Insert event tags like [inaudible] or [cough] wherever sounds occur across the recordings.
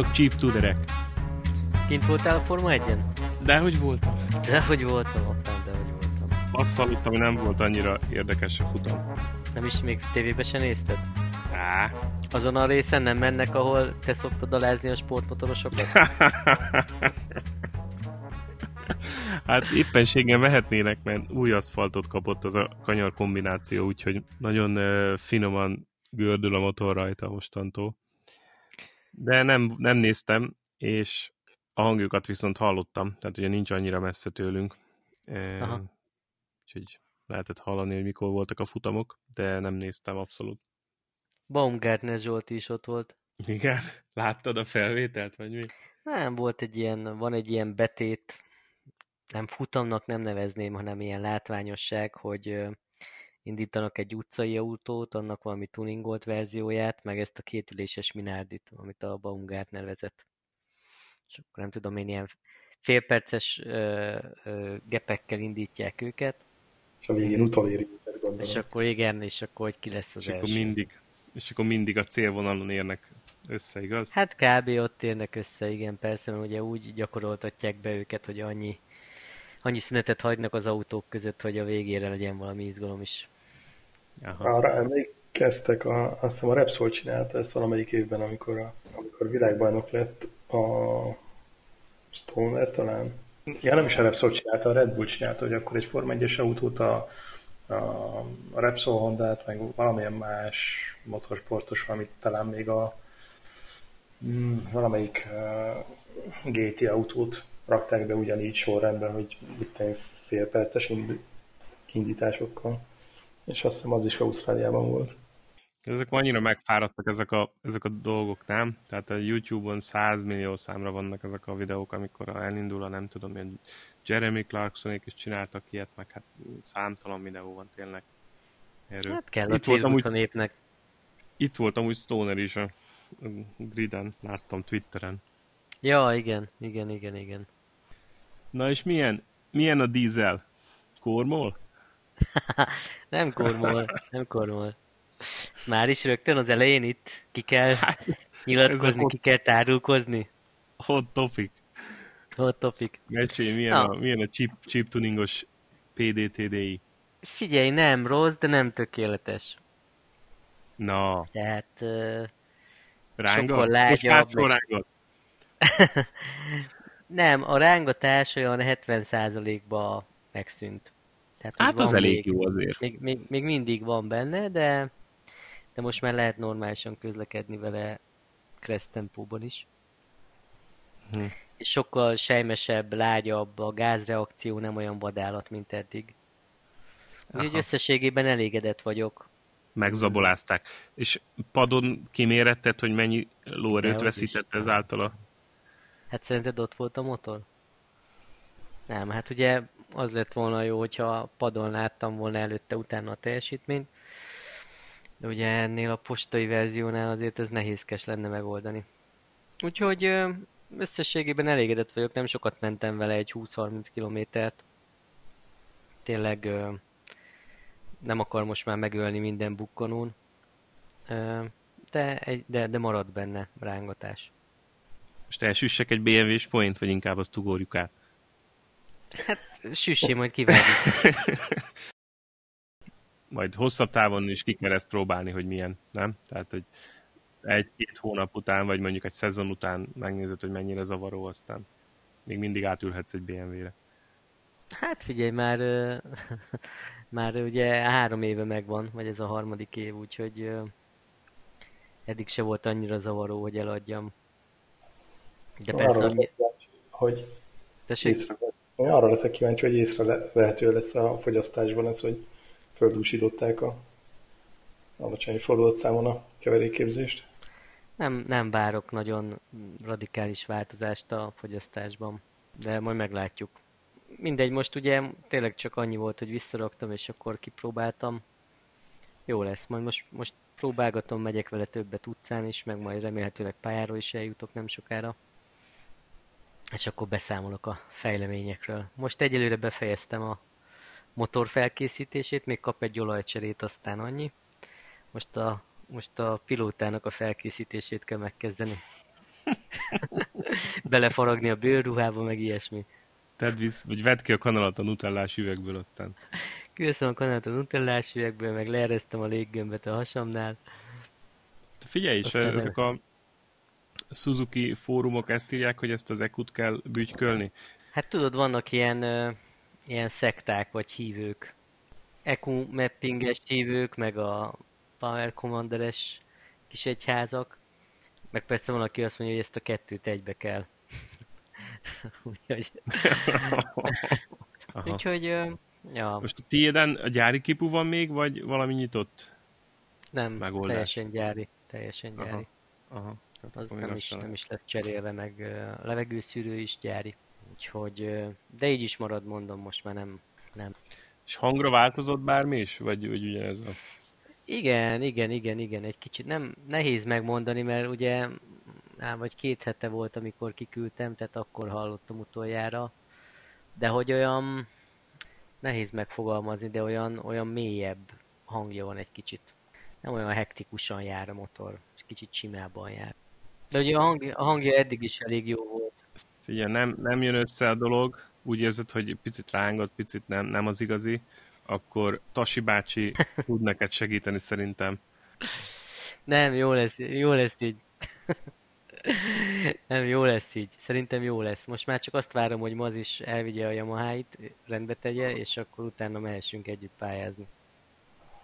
Szevasztok, cheap tuderek. Kint voltál a Forma 1-en? De hogy voltam? De hogy voltam ottan, de hogy voltam. Azt hallottam, hogy nem volt annyira érdekes a futam. Nem is még tévében se nézted? Á. Azon a részen nem mennek, ahol te szoktad alázni a sportmotorosokat? [laughs] hát éppenséggel mehetnének, mert új aszfaltot kapott az a kanyar kombináció, úgyhogy nagyon finoman gördül a motor rajta mostantól. De nem, nem néztem, és a hangjukat viszont hallottam, tehát ugye nincs annyira messze tőlünk. Aha. Úgyhogy lehetett hallani, hogy mikor voltak a futamok, de nem néztem abszolút. Baumgartner Zsolti is ott volt. Igen? Láttad a felvételt, vagy mi? Nem, volt egy ilyen, van egy ilyen betét, nem futamnak nem nevezném, hanem ilyen látványosság, hogy indítanak egy utcai autót, annak valami tuningolt verzióját, meg ezt a kétüléses Minardit, amit a Baumgartner vezet. És akkor nem tudom én, ilyen félperces ö, ö, gepekkel indítják őket. És a végén utoléri őket, gondolom. És akkor igen, és akkor hogy ki lesz az és első. Akkor mindig, és akkor mindig a célvonalon érnek össze, igaz? Hát kb. ott érnek össze, igen, persze, mert ugye úgy gyakoroltatják be őket, hogy annyi, annyi szünetet hagynak az autók között, hogy a végére legyen valami izgalom is. Aha. Arra emlékeztek, a, azt hiszem a Repsol csinálta ezt valamelyik évben, amikor, a, amikor világbajnok lett a Stoner talán. Ja, nem is a Repsol csinálta, a Red Bull csinálta, hogy akkor egy Forma 1-es autót a, a, a Repsol Honda-t, meg valamilyen más motorsportos, amit talán még a mm, valamelyik uh, GT autót rakták be ugyanígy sorrendben, hogy itt fél perces indításokkal. És azt hiszem az is Ausztráliában volt. Ezek annyira megfáradtak ezek a, ezek a dolgok, nem? Tehát a YouTube-on 100 millió számra vannak ezek a videók, amikor elindul a nem tudom, hogy Jeremy Clarksonék is csináltak ilyet, meg hát számtalan videó van tényleg. Erről. Hát kell itt a volt amúgy, a népnek. Itt volt amúgy Stoner is a griden, láttam Twitteren. Ja, igen, igen, igen, igen. Na és milyen, milyen a dízel? Kormol? [laughs] nem kormol, nem kormol. Ezt már is rögtön az elején itt ki kell hát, nyilatkozni, ki kell tárulkozni. Hot topic. Hot topic. Mesélj, milyen, a, milyen a chip, chip tuningos PDTDI? Figyelj, nem rossz, de nem tökéletes. Na. Tehát uh, sokkal lágyabb. Most [laughs] nem, a rángatás olyan 70%-ba megszűnt. Tehát, hát az elég még, jó azért. Még, még, még mindig van benne, de, de most már lehet normálisan közlekedni vele kressz tempóban is. Hm. És sokkal sejmesebb, lágyabb, a gázreakció nem olyan vadállat, mint eddig. Úgyhogy összességében elégedett vagyok. Megzabolázták. És padon kiméretted, hogy mennyi lóerőt veszített ezáltal a... Hát szerinted ott volt a motor? Nem, hát ugye az lett volna jó, hogyha padon láttam volna előtte utána a teljesítményt. De ugye ennél a postai verziónál azért ez nehézkes lenne megoldani. Úgyhogy összességében elégedett vagyok, nem sokat mentem vele, egy 20-30 kilométert. Tényleg nem akar most már megölni minden bukkanón. De, de, de marad benne rángatás. Most elsüssek egy BMW-s point, vagy inkább azt ugorjuk át? Hát süssé, majd kivárjuk. [laughs] majd hosszabb távon is ki kell ezt próbálni, hogy milyen, nem? Tehát, hogy egy-két hónap után, vagy mondjuk egy szezon után megnézed, hogy mennyire zavaró, aztán még mindig átülhetsz egy BMW-re. Hát figyelj, már, [laughs] már ugye három éve megvan, vagy ez a harmadik év, úgyhogy eddig se volt annyira zavaró, hogy eladjam. De persze, arra ami... hogy Tessék? Én arra leszek kíváncsi, hogy észrevehető lesz a fogyasztásban ez, hogy földúsították a alacsony fordulatszámon a keverékképzést. Nem, nem várok nagyon radikális változást a fogyasztásban, de majd meglátjuk. Mindegy, most ugye tényleg csak annyi volt, hogy visszaraktam, és akkor kipróbáltam. Jó lesz, majd most, most próbálgatom, megyek vele többet utcán is, meg majd remélhetőleg pályáról is eljutok nem sokára és akkor beszámolok a fejleményekről. Most egyelőre befejeztem a motor felkészítését, még kap egy olajcserét, aztán annyi. Most a most a pilótának a felkészítését kell megkezdeni. [laughs] Belefaragni a bőrruhába, meg ilyesmi. Tedd visz, vagy vedd ki a kanalat a nutellás üvegből aztán. Kiveszem a kanalat a nutellás üvegből, meg leeresztem a léggömbet a hasamnál. Figyelj is, ezek a Suzuki fórumok ezt írják, hogy ezt az ekut kell bütykölni. Hát tudod, vannak ilyen, ö, ilyen szekták vagy hívők. EQ mappinges hívők, meg a Power Commander-es kis egyházak. Meg persze van, aki azt mondja, hogy ezt a kettőt egybe kell. [laughs] Úgyhogy, [laughs] Aha. úgyhogy ö, ja, Most a tiéden a gyári kipu van még, vagy valami nyitott? nem, megoldás. teljesen gyári. Teljesen Aha. gyári. Aha. Tehát Az nem is, nem is lesz cserélve, meg a levegőszűrő is gyári. Úgyhogy, de így is marad, mondom, most már nem, nem. És hangra változott bármi is? Vagy, vagy ugyanez a... Igen, igen, igen, igen, egy kicsit nem nehéz megmondani, mert ugye á, vagy két hete volt, amikor kiküldtem, tehát akkor hallottam utoljára, de hogy olyan nehéz megfogalmazni, de olyan, olyan mélyebb hangja van egy kicsit. Nem olyan hektikusan jár a motor, és kicsit simában jár. De ugye a, hang, a hangja eddig is elég jó volt. Figyelj, nem, nem jön össze a dolog, úgy érzed, hogy picit rángat, picit nem, nem az igazi, akkor Tasi bácsi [laughs] tud neked segíteni szerintem. Nem, jó lesz, jó lesz így. [laughs] Nem, jó lesz így. Szerintem jó lesz. Most már csak azt várom, hogy Maz is elvigye a Yamaha-it, rendbe tegye, és akkor utána mehessünk együtt pályázni.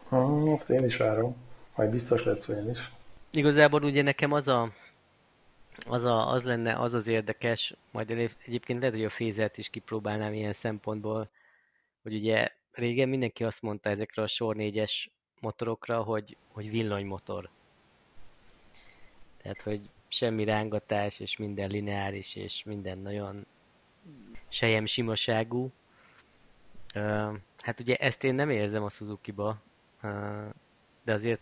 Hmm, azt én is várom. Majd biztos lesz olyan is. Igazából ugye nekem az a, az, a, az lenne az az érdekes, majd egyébként lehet, hogy a fézert is kipróbálnám ilyen szempontból, hogy ugye régen mindenki azt mondta ezekre a sor 4-es motorokra, hogy, hogy villanymotor. Tehát, hogy semmi rángatás, és minden lineáris, és minden nagyon sejem simaságú. Hát ugye ezt én nem érzem a Suzuki-ba, de azért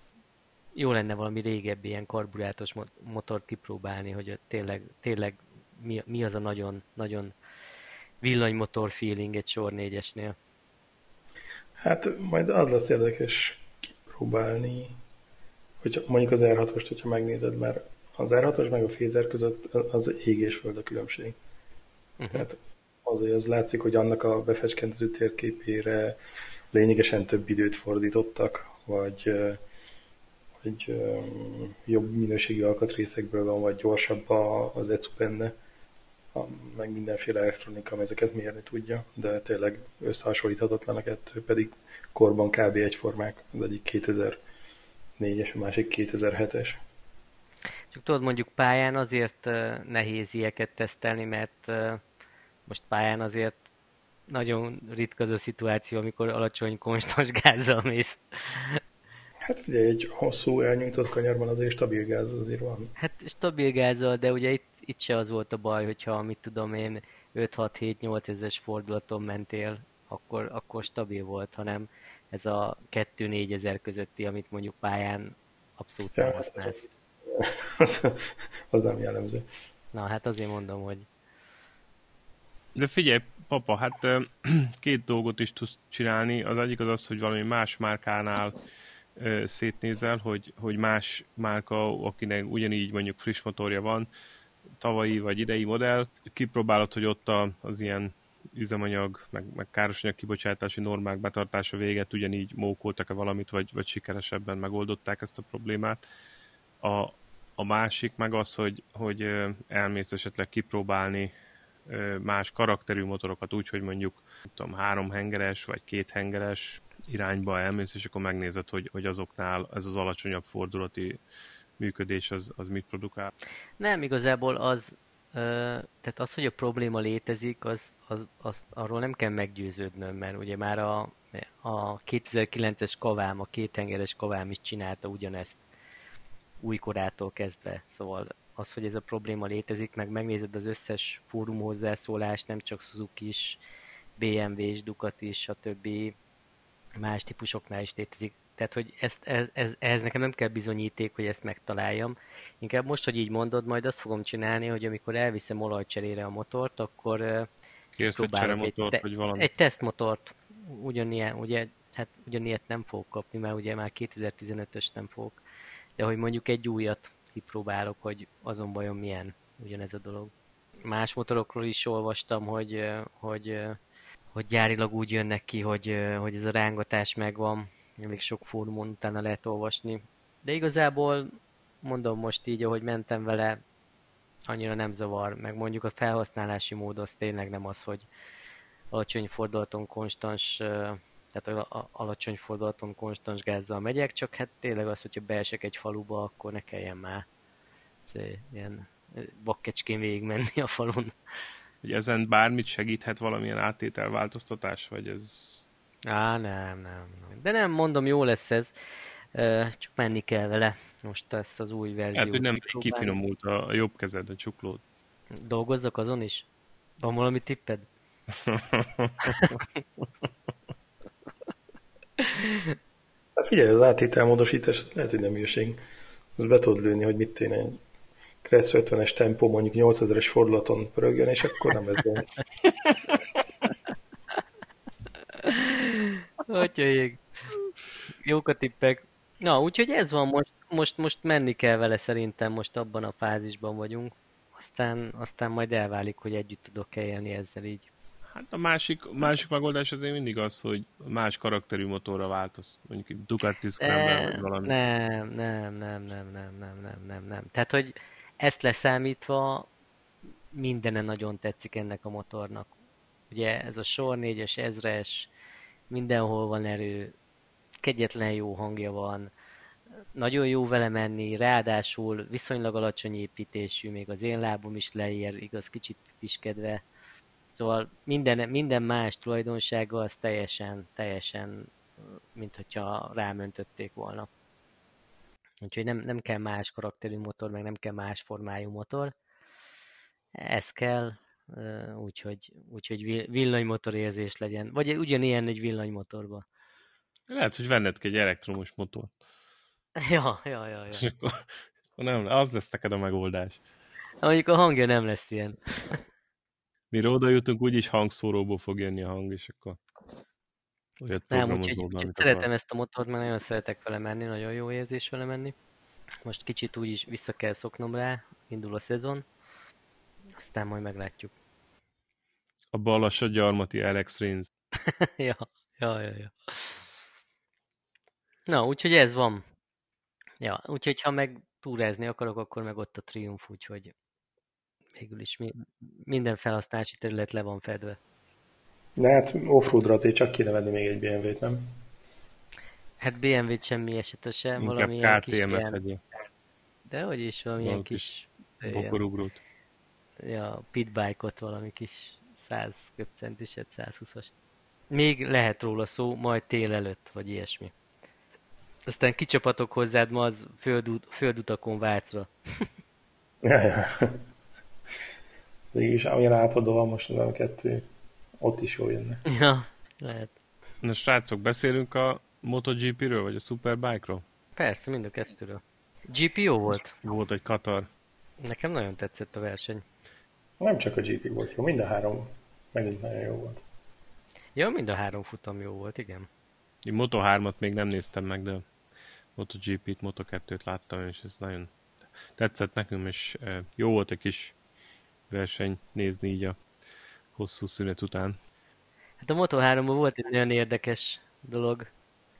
jó lenne valami régebbi ilyen karburátos mo- motort kipróbálni, hogy tényleg, tényleg mi, mi az a nagyon, nagyon villanymotor feeling egy sor 4-esnél. Hát majd az lesz érdekes kipróbálni, hogy mondjuk az R6-ost, hogyha megnézed, mert az R6-os meg a Fézer között az ég és föld a különbség. Uh-huh. Tehát azért az látszik, hogy annak a befecskentező térképére lényegesen több időt fordítottak, vagy, ö, jobb minőségi alkatrészekből van, vagy gyorsabb az ECU benne, meg mindenféle elektronika, ezeket mérni tudja, de tényleg összehasonlíthatatlan a kettő, pedig korban kb. egyformák, az egyik 2004-es, a másik 2007-es. Csak tudod, mondjuk pályán azért nehéz ilyeket tesztelni, mert most pályán azért nagyon ritka az a szituáció, amikor alacsony konstans gázzal mész. Hát ugye egy hosszú elnyújtott kanyarban azért stabil gáz azért van. Hát stabil gázzal, de ugye itt, itt se az volt a baj, hogyha mit tudom én 5-6-7-8 ezes fordulaton mentél, akkor, akkor stabil volt, hanem ez a 2-4 ezer közötti, amit mondjuk pályán abszolút nem használsz. az, [laughs] az nem jellemző. Na hát azért mondom, hogy De figyelj, papa, hát [clears throat] két dolgot is tudsz csinálni. Az egyik az az, hogy valami más márkánál szétnézel, hogy, hogy más márka, akinek ugyanígy mondjuk friss motorja van, tavalyi vagy idei modell, kipróbálod, hogy ott az ilyen üzemanyag, meg, meg károsanyag kibocsátási normák betartása véget ugyanígy mókoltak-e valamit, vagy, vagy sikeresebben megoldották ezt a problémát. A, a másik meg az, hogy, hogy elmész esetleg kipróbálni más karakterű motorokat úgy, hogy mondjuk tudom, három hengeres vagy két hengeres irányba elmész, és akkor megnézed, hogy, hogy azoknál ez az alacsonyabb fordulati működés az, az mit produkál. Nem, igazából az, ö, tehát az, hogy a probléma létezik, az, az, az, arról nem kell meggyőződnöm, mert ugye már a, a 2009-es kavám, a kéthengeres kavám is csinálta ugyanezt újkorától kezdve. Szóval az, hogy ez a probléma létezik, meg megnézed az összes fórum hozzászólást, nem csak Suzuki is, BMW is, Ducati is, stb. Más típusoknál is létezik. Tehát, hogy ezt, ez, ez, ehhez nekem nem kell bizonyíték, hogy ezt megtaláljam. Inkább most, hogy így mondod, majd azt fogom csinálni, hogy amikor elviszem olajcserére a motort, akkor Kérsz egy cseremotort, te- vagy valami. egy tesztmotort, ugyanilyen, ugye, hát ugyanilyet nem fogok kapni, mert ugye már 2015-ös nem fogok de hogy mondjuk egy újat kipróbálok, hogy azon vajon milyen ugyanez a dolog. Más motorokról is olvastam, hogy, hogy, hogy gyárilag úgy jönnek ki, hogy, hogy ez a rángatás megvan, elég sok fórumon utána lehet olvasni. De igazából mondom most így, ahogy mentem vele, annyira nem zavar, meg mondjuk a felhasználási mód az tényleg nem az, hogy alacsony fordulaton konstans, tehát alacsony fordulaton konstans gázzal megyek, csak hát tényleg az, hogyha beesek egy faluba, akkor ne kelljen már ilyen bakkecskén végigmenni a falun. Hogy ezen bármit segíthet valamilyen áttételváltoztatás, vagy ez... Á, nem, nem, nem. De nem, mondom, jó lesz ez. Csak menni kell vele most ezt az új verziót. Hát, hogy nem kifinomult a jobb kezed, a csuklód. Dolgozzak azon is? Van valami tipped? [laughs] hát figyelj, az átételmódosítás lehet, hogy nem hülyeség. Azt be tudod lőni, hogy mit tényleg egy Kressz 50-es tempó mondjuk 8000-es fordulaton pörögjön, és akkor nem ez van. [laughs] Atyaig. Jók a tippek. Na, úgyhogy ez van, most, most, most menni kell vele szerintem, most abban a fázisban vagyunk. Aztán, aztán majd elválik, hogy együtt tudok-e élni ezzel így. Hát a másik, másik megoldás azért mindig az, hogy más karakterű motorra változ. Mondjuk egy Ducati Scrambler, vagy valami. Nem, nem, nem, nem, nem, nem, nem, nem, nem. Tehát, hogy ezt leszámítva mindene nagyon tetszik ennek a motornak. Ugye ez a sor 4-es, ezres, mindenhol van erő, kegyetlen jó hangja van, nagyon jó vele menni, ráadásul viszonylag alacsony építésű, még az én lábom is leér, igaz, kicsit piskedve. Szóval minden, minden más tulajdonsága az teljesen, teljesen, mint hogyha rámöntötték volna. Úgyhogy nem, nem kell más karakterű motor, meg nem kell más formájú motor. Ez kell, úgyhogy, úgyhogy villanymotor érzés legyen. Vagy ugyanilyen egy villanymotorba. Lehet, hogy venned egy elektromos motor. [laughs] Ja, ja, ja. ja. És akkor, akkor nem, az lesz neked a megoldás. Mondjuk a hangja nem lesz ilyen. Mi oda jutunk, úgyis hangszóróból fog jönni a hang, és akkor Nem, úgyhogy, úgyhogy szeretem ezt a motort, mert nagyon szeretek vele menni, nagyon jó érzés vele menni. Most kicsit úgy is vissza kell szoknom rá, indul a szezon, aztán majd meglátjuk. A balassa gyarmati Alex Rins. [laughs] ja, ja, ja, ja. Na, úgyhogy ez van. Ja, úgyhogy ha meg túrázni akarok, akkor meg ott a Triumph, úgyhogy végül is mi, minden felhasználási terület le van fedve. De hát offroadra azért csak kéne venni még egy BMW-t, nem? Hát BMW-t semmi esetesen, Inkább valamilyen kis ilyen... De hogy is valamilyen kis... Bokorugrót. Ja, pitbike-ot valami kis 100 köpcentiset, 120-ast. Még lehet róla szó, majd tél előtt, vagy ilyesmi. Aztán kicsapatok hozzád ma az földut, földutakon Vácra. [laughs] ja, ja. Mégis amilyen állapodó van most a kettő, ott is jól jönne. Ja, lehet. Na srácok, beszélünk a MotoGP-ről, vagy a Superbike-ról? Persze, mind a kettőről. GPO volt? Volt egy Katar. Nekem nagyon tetszett a verseny. Nem csak a GP volt jó, mind a három megint nagyon jó volt. Ja, mind a három futam jó volt, igen. Én Moto3-at még nem néztem meg, de MotoGP-t, Moto2-t láttam, és ez nagyon tetszett nekünk, és jó volt egy kis verseny nézni így a hosszú szünet után. Hát a Moto3-ban volt egy nagyon érdekes dolog.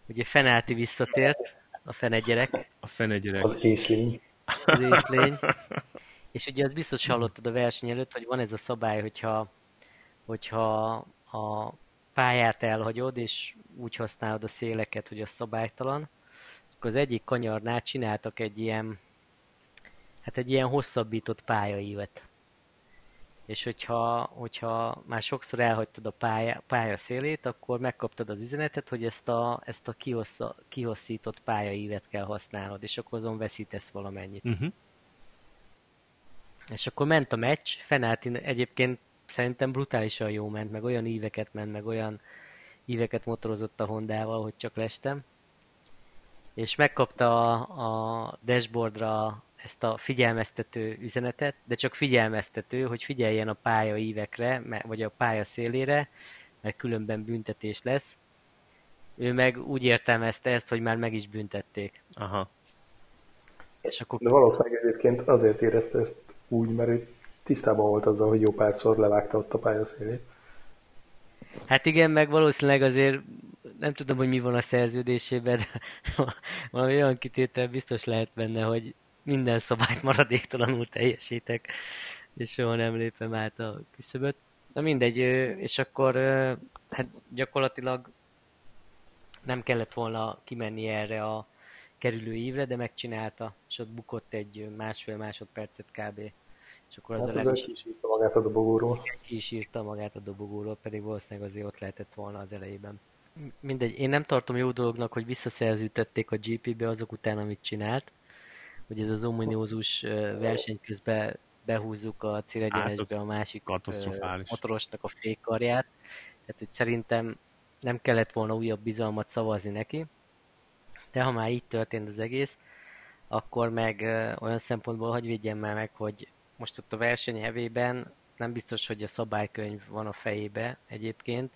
Ugye Fenáti visszatért, a fenegyerek. A fenegyerek. Az észlény. Az észlény. És ugye az biztos hallottad a verseny előtt, hogy van ez a szabály, hogyha, hogyha a pályát elhagyod, és úgy használod a széleket, hogy a szabálytalan, akkor az egyik kanyarnál csináltak egy ilyen, hát egy ilyen hosszabbított pályaívet. És hogyha, hogyha már sokszor elhagytad a pálya, pálya szélét, akkor megkaptad az üzenetet, hogy ezt a, ezt a kihossza, kihosszított pályaívet kell használnod, és akkor azon veszítesz valamennyit. Uh-huh. És akkor ment a meccs, Fenálti egyébként szerintem brutálisan jó ment, meg olyan íveket ment, meg olyan íveket motorozott a Hondával, hogy csak lestem. És megkapta a, a dashboardra ezt a figyelmeztető üzenetet, de csak figyelmeztető, hogy figyeljen a pálya ívekre, vagy a pálya szélére, mert különben büntetés lesz. Ő meg úgy értelmezte ezt, hogy már meg is büntették. Aha. És akkor... De valószínűleg egyébként azért érezte ezt úgy, mert ő tisztában volt azzal, hogy jó párszor levágta ott a pályaszélét. Hát igen, meg valószínűleg azért nem tudom, hogy mi van a szerződésében, de [laughs] valami olyan kitétel biztos lehet benne, hogy minden szabályt maradéktalanul teljesítek, és soha nem lépem át a küszöböt. Na mindegy, és akkor hát gyakorlatilag nem kellett volna kimenni erre a kerülő ívre, de megcsinálta, és ott bukott egy másfél másodpercet kb. És akkor az hát, a leg... ki is írta magát a dobogóról. Ki is írta magát a dobogóról, pedig valószínűleg azért ott lehetett volna az elejében. Mindegy, én nem tartom jó dolognak, hogy visszaszerződtették a GP-be azok után, amit csinált. Hogy ez az ominózus verseny közben behúzzuk a célegyenesbe hát, a másik motorosnak a fékarját. Tehát, hogy szerintem nem kellett volna újabb bizalmat szavazni neki. De ha már így történt az egész, akkor meg olyan szempontból hogy védjem már meg, hogy most ott a verseny hevében nem biztos, hogy a szabálykönyv van a fejébe egyébként,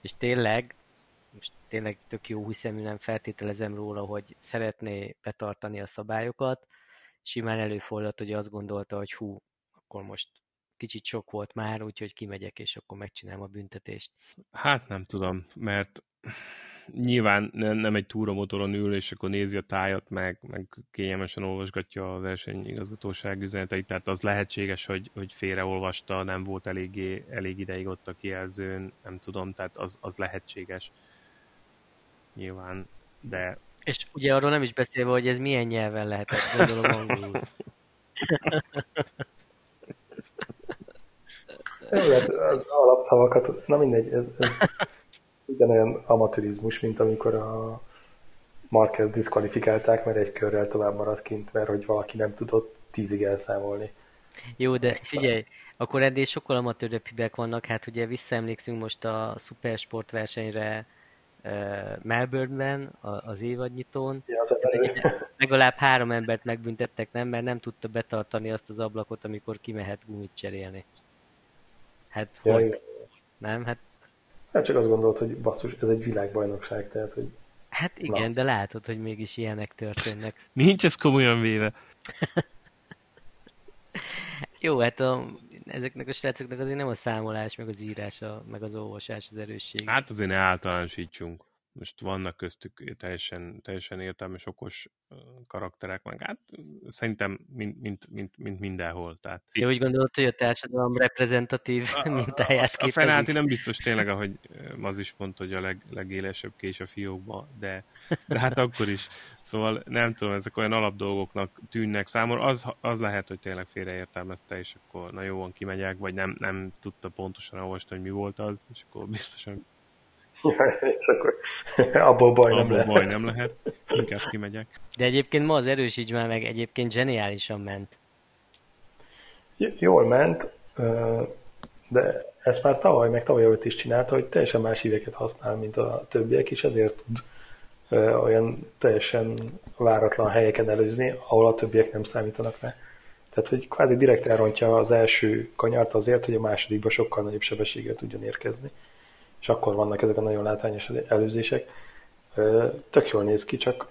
és tényleg, most tényleg tök jó hiszemű nem feltételezem róla, hogy szeretné betartani a szabályokat, simán előfordult, hogy azt gondolta, hogy hú, akkor most kicsit sok volt már, úgyhogy kimegyek, és akkor megcsinálom a büntetést. Hát nem tudom, mert nyilván nem egy túramotoron ül, és akkor nézi a tájat, meg, meg kényelmesen olvasgatja a versenyigazgatóság üzeneteit, tehát az lehetséges, hogy, hogy félreolvasta, nem volt eléggé, elég ideig ott a kijelzőn, nem tudom, tehát az, az lehetséges. Nyilván, de... És ugye arról nem is beszélve, hogy ez milyen nyelven lehetett, gondolom angolul. Lehet az alapszavakat, na mindegy, ez, ez ugyanolyan amatőrizmus, mint amikor a Marquez diszkvalifikálták, mert egy körrel tovább maradt kint, mert hogy valaki nem tudott tízig elszámolni. Jó, de figyelj, akkor ennél sokkal amatőrebb hibák vannak, hát ugye visszaemlékszünk most a Supersport versenyre Melbourneben, az évadnyitón. Ja, az legalább három embert megbüntettek, nem, mert nem tudta betartani azt az ablakot, amikor kimehet gumit cserélni. Hát ja, hogy? Igen. Nem, hát Hát csak azt gondolt, hogy basszus, ez egy világbajnokság, tehát hogy... Hát igen, Na. de látod, hogy mégis ilyenek történnek. Nincs ez komolyan véve. [laughs] Jó, hát a, ezeknek a srácoknak azért nem a számolás, meg az írás, a, meg az olvasás az erősség. Hát azért ne általánosítsunk most vannak köztük teljesen, teljesen értelmes, okos karakterek, meg hát szerintem mint, mint, mint, mint mindenhol. Tehát Én úgy gondolod, hogy a társadalom reprezentatív a, [laughs] mintáját a, a, a Fenáti nem biztos tényleg, ahogy az is mondta, hogy a leg, legélesebb kés a fiókba, de, de hát akkor is. Szóval nem tudom, ezek olyan alapdolgoknak tűnnek számomra. Az, az lehet, hogy tényleg félreértelmezte, és akkor na jó, van kimegyek, vagy nem, nem tudta pontosan olvasni, hogy mi volt az, és akkor biztosan és akkor abból baj abból nem lehet. baj nem lehet. Inkább kimegyek. De egyébként ma az erősíts már meg egyébként zseniálisan ment. Jól ment, de ezt már tavaly, meg tavaly előtt is csinálta, hogy teljesen más híveket használ, mint a többiek, és ezért tud olyan teljesen váratlan helyeken előzni, ahol a többiek nem számítanak rá. Tehát, hogy kvázi direkt elrontja az első kanyart azért, hogy a másodikba sokkal nagyobb sebességgel tudjon érkezni és akkor vannak ezek a nagyon látványos előzések. Tök jól néz ki, csak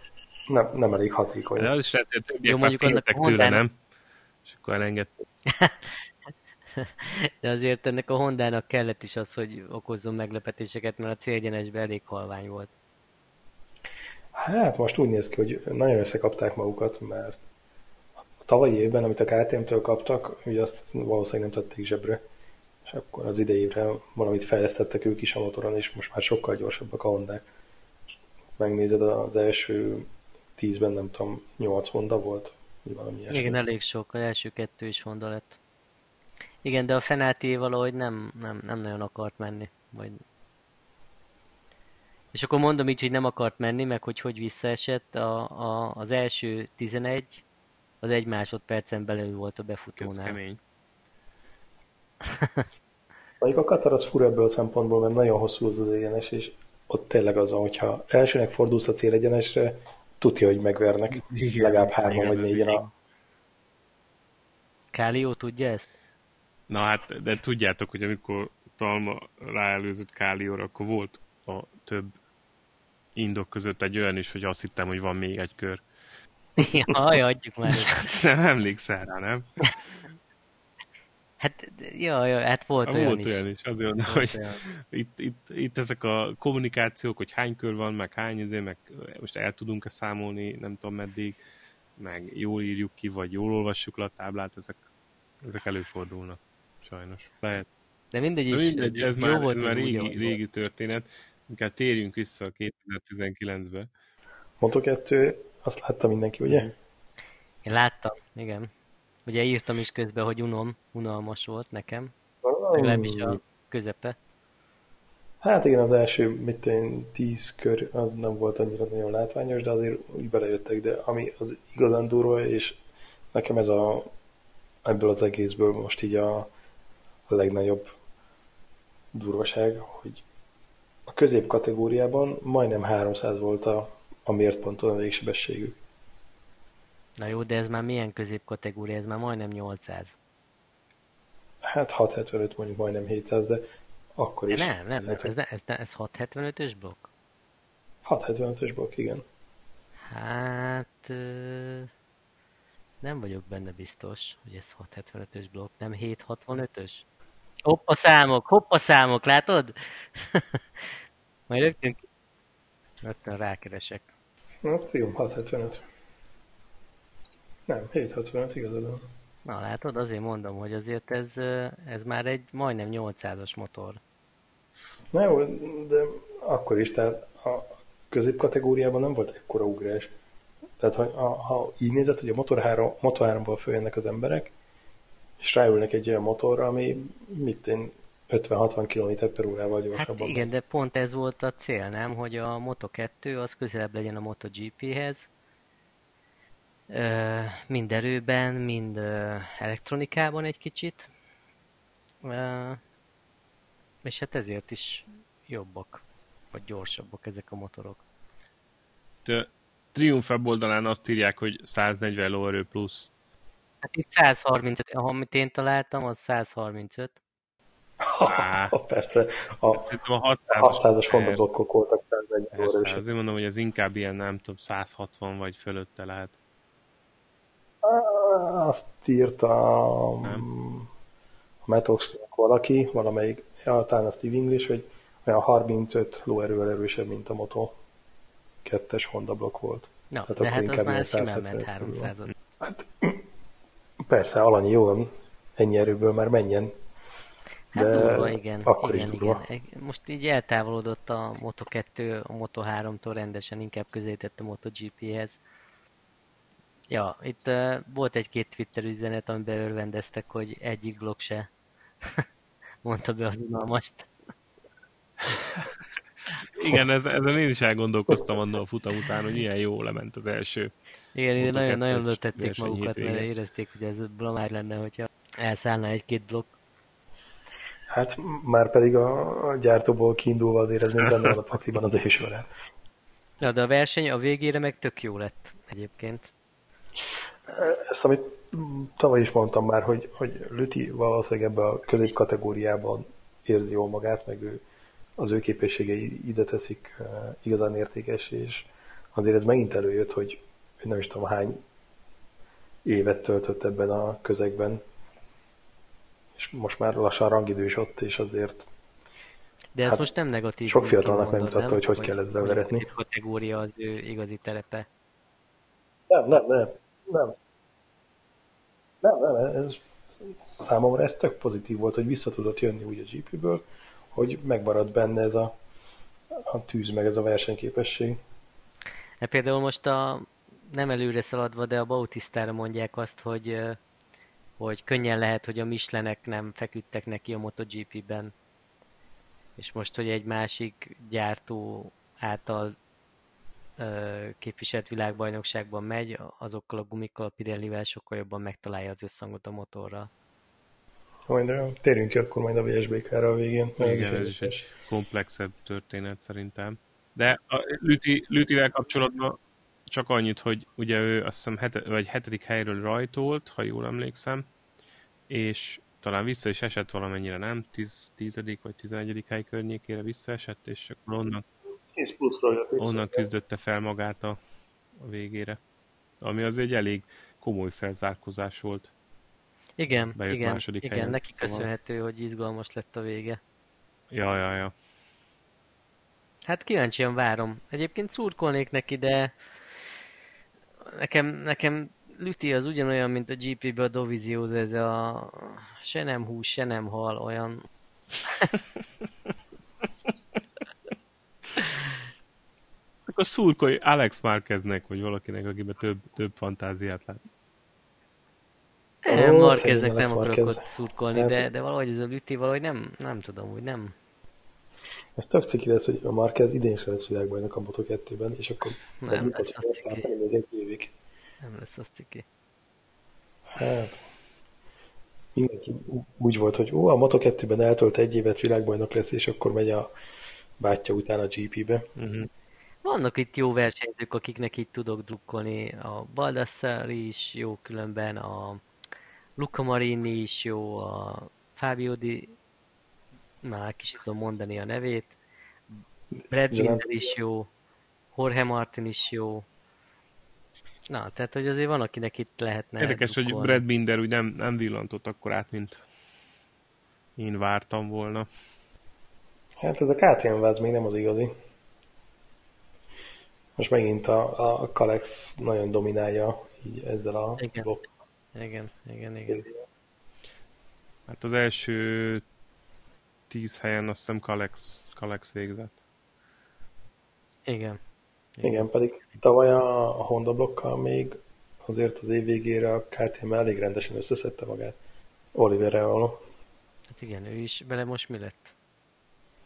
nem, nem elég hatékony. De az is lehet, hogy többiek Jó, mondjuk annak tőle, Honda... nem? És akkor elengedtek. [laughs] De azért ennek a Hondának kellett is az, hogy okozzon meglepetéseket, mert a célgyenesben elég halvány volt. Hát most úgy néz ki, hogy nagyon összekapták magukat, mert a tavalyi évben, amit a KTM-től kaptak, ugye azt valószínűleg nem tették zsebre és akkor az idejére valamit fejlesztettek ők is a motoron, és most már sokkal gyorsabbak a Hondák. Megnézed az első tízben, nem tudom, nyolc Honda volt, vagy valami ilyesmi. Igen, elég sok, az első kettő is Honda lett. Igen, de a Fenati valahogy nem, nem, nem nagyon akart menni. Vagy... És akkor mondom így, hogy nem akart menni, meg hogy hogy visszaesett. A, a, az első 11, az egy másodpercen belül volt a befutónál. Ez kemény. [laughs] Mondjuk a Katar az fura ebből a szempontból, mert nagyon hosszú az az egyenes, és ott tényleg az, hogyha elsőnek fordulsz a célegyenesre, tudja, hogy megvernek. Igen, legalább hárman vagy négyen a... Kálió tudja ezt? Na hát, de tudjátok, hogy amikor Talma ráelőzött Kálióra, akkor volt a több indok között egy olyan is, hogy azt hittem, hogy van még egy kör. [laughs] Jaj, adjuk már. nem emlékszel rá, nem? Hát, jaj, jaj, hát volt, olyan volt is. olyan is. Azért Volt hogy olyan. itt, itt, itt, ezek a kommunikációk, hogy hány kör van, meg hány izé, meg most el tudunk-e számolni, nem tudom meddig, meg jól írjuk ki, vagy jól olvassuk le a táblát, ezek, ezek előfordulnak. Sajnos. Lehet. De mindegy De is, mindegy, ez jó már, volt ez már úgy, régi, ahogy régi történet. Inkább térjünk vissza a 2019-be. Moto 2, azt látta mindenki, ugye? Én láttam, igen. Ugye írtam is közben, hogy unom, unalmas volt nekem. Legalábbis a közepe. Hát igen, az első, mit én, tíz kör, az nem volt annyira nagyon látványos, de azért úgy belejöttek, de ami az igazán durva, és nekem ez a, ebből az egészből most így a, a legnagyobb durvaság, hogy a közép kategóriában majdnem 300 volt a, a mért ponton a végsebességük. Na jó, de ez már milyen középkategória? Ez már majdnem 800. Hát 675 mondjuk majdnem 700, de akkor De is. nem, nem, nem, ez, ne, ez, ne, ez 675-ös blokk? 675-ös blokk, igen. Hát... Nem vagyok benne biztos, hogy ez 675-ös blokk, nem 765-ös? Hoppa számok, hoppa számok, látod? [laughs] Majd rögtön, rögtön rákeresek. Hát jó, 675. Nem, 765 igazad van. Na látod, azért mondom, hogy azért ez, ez már egy majdnem 800-as motor. Na jó, de akkor is, tehát a középkategóriában nem volt ekkora ugrás. Tehát ha, ha, ha így nézed, hogy a Motor 3, Motor 3-ból följönnek az emberek, és ráülnek egy olyan motorra, ami mit én 50-60 km per órával Hát gyorsabban. igen, de pont ez volt a cél, nem? Hogy a Moto2 az közelebb legyen a MotoGP-hez. Mind erőben, mind elektronikában egy kicsit. És hát ezért is jobbak, vagy gyorsabbak ezek a motorok. T- Triumph weboldalán azt írják, hogy 140 lóerő plusz. Hát itt 135, amit én találtam, az 135. Á. [laughs] Persze, a Szerintem a 600 600-as Honda voltak 140 Persze, óra azért mondom, hogy ez inkább ilyen, nem tudom, 160 vagy fölötte lehet. Azt írta Nem. a Metox-nak valaki, valamelyik, ja, talán a Steve English, hogy olyan 35 lóerővel erősebb, mint a Moto 2-es Honda blokk volt. Na, Tehát de akkor hát az már simán 175 ment körül van. 300 Hát, persze, alanyi jó van, ennyi erőből már menjen. Hát De durva, igen. akkor igen, is durva. igen. Most így eltávolodott a Moto2 a Moto3-tól rendesen, inkább közelített a MotoGP-hez. Ja, itt uh, volt egy-két Twitter üzenet, amiben örvendeztek, hogy egyik blog se [laughs] mondta be az unalmast. Igen, ez, ezen én is elgondolkoztam annól a futam után, hogy ilyen jó lement az első. Igen, ide Moto2-es nagyon-nagyon lötették magukat, mert érezték, hogy ez blamár lenne, hogyha elszállna egy-két blokk. Hát már pedig a, a gyártóból kiindulva azért ez benne van a pakliban az is vele. Ja, de a verseny a végére meg tök jó lett egyébként. Ezt, amit tavaly is mondtam már, hogy, hogy Lüti valószínűleg ebbe a középkategóriában érzi jól magát, meg ő, az ő képességei ide teszik uh, igazán értékes, és azért ez megint előjött, hogy hogy nem is tudom hány évet töltött ebben a közegben, és most már lassan rangidős ott, és azért De ez Hát, most nem negatív. sok fiatalnak megmutatta, hogy hogy kell ezzel veretni. A kategória az ő igazi terepe. Nem, nem, nem. Nem. Nem, nem, ez számomra ez tök pozitív volt, hogy vissza tudott jönni úgy a GP-ből, hogy megmaradt benne ez a, a tűz, meg ez a versenyképesség. De például most a, nem előre szaladva, de a Bautisztára mondják azt, hogy, hogy könnyen lehet, hogy a Michelenek nem feküdtek neki a MotoGP-ben. És most, hogy egy másik gyártó által képviselt világbajnokságban megy, azokkal a gumikkal, a Pirellivel sokkal jobban megtalálja az összhangot a motorral. Majd térjünk ki akkor majd a VSBK-ra a végén. Igen, ez is egy komplexebb történet szerintem. De a Lüti, Lütivel kapcsolatban csak annyit, hogy ugye ő azt hiszem hete, vagy hetedik helyről rajtolt, ha jól emlékszem, és talán vissza is esett valamennyire, nem? Tíz, tizedik vagy tizenegyedik hely környékére visszaesett, és akkor onnan, 10 pluszról jött vissza. onnan küzdötte fel magát a, a végére. ami az egy elég komoly felzárkozás volt. Igen, Bejött igen, igen, helyen, neki szóval... köszönhető, hogy izgalmas lett a vége. Ja, ja, ja. Hát kíváncsian várom. Egyébként szurkolnék neki, de nekem, nekem Lüti az ugyanolyan, mint a GP-be a Dovizióz, ez a se nem hús, se nem hal, olyan... [laughs] Akkor szurkolj Alex Márkeznek, vagy valakinek, akiben több, több fantáziát látsz. Nem, Marqueznek nem akarok ott szurkolni, hát- de, de valahogy ez a Lüti valahogy nem, nem tudom, hogy nem. Ez tök ciki lesz, hogy a Marquez idén sem lesz világbajnok a Moto2-ben, és akkor nem lesz az ciki. Még egy évig. Nem lesz az ciki. Hát, mindenki úgy volt, hogy ó, a Moto2-ben eltölt egy évet világbajnok lesz, és akkor megy a bátyja után a GP-be. Uh-huh. Vannak itt jó versenyzők, akiknek itt tudok drukkolni. A Baldassari is jó különben, a Luca Marini is jó, a Fabio Di... Már kicsit tudom mondani a nevét. Brad Binder is jó, Jorge Martin is jó. Na, tehát, hogy azért van, akinek itt lehetne... Érdekes, hogy Brad Binder úgy nem, nem villantott akkor át, mint én vártam volna. Hát ez a KTM váz még nem az igazi. Most megint a, a Kalex nagyon dominálja így ezzel a igen. blokk. Igen, igen, igen. Hát az első tíz helyen azt hiszem Kalex, Kalex végzett. Igen. Igen, igen pedig tavaly a Honda blokkal még azért az év végére a KTM elég rendesen összeszedte magát. Oliver való. Hát igen, ő is, bele most mi lett?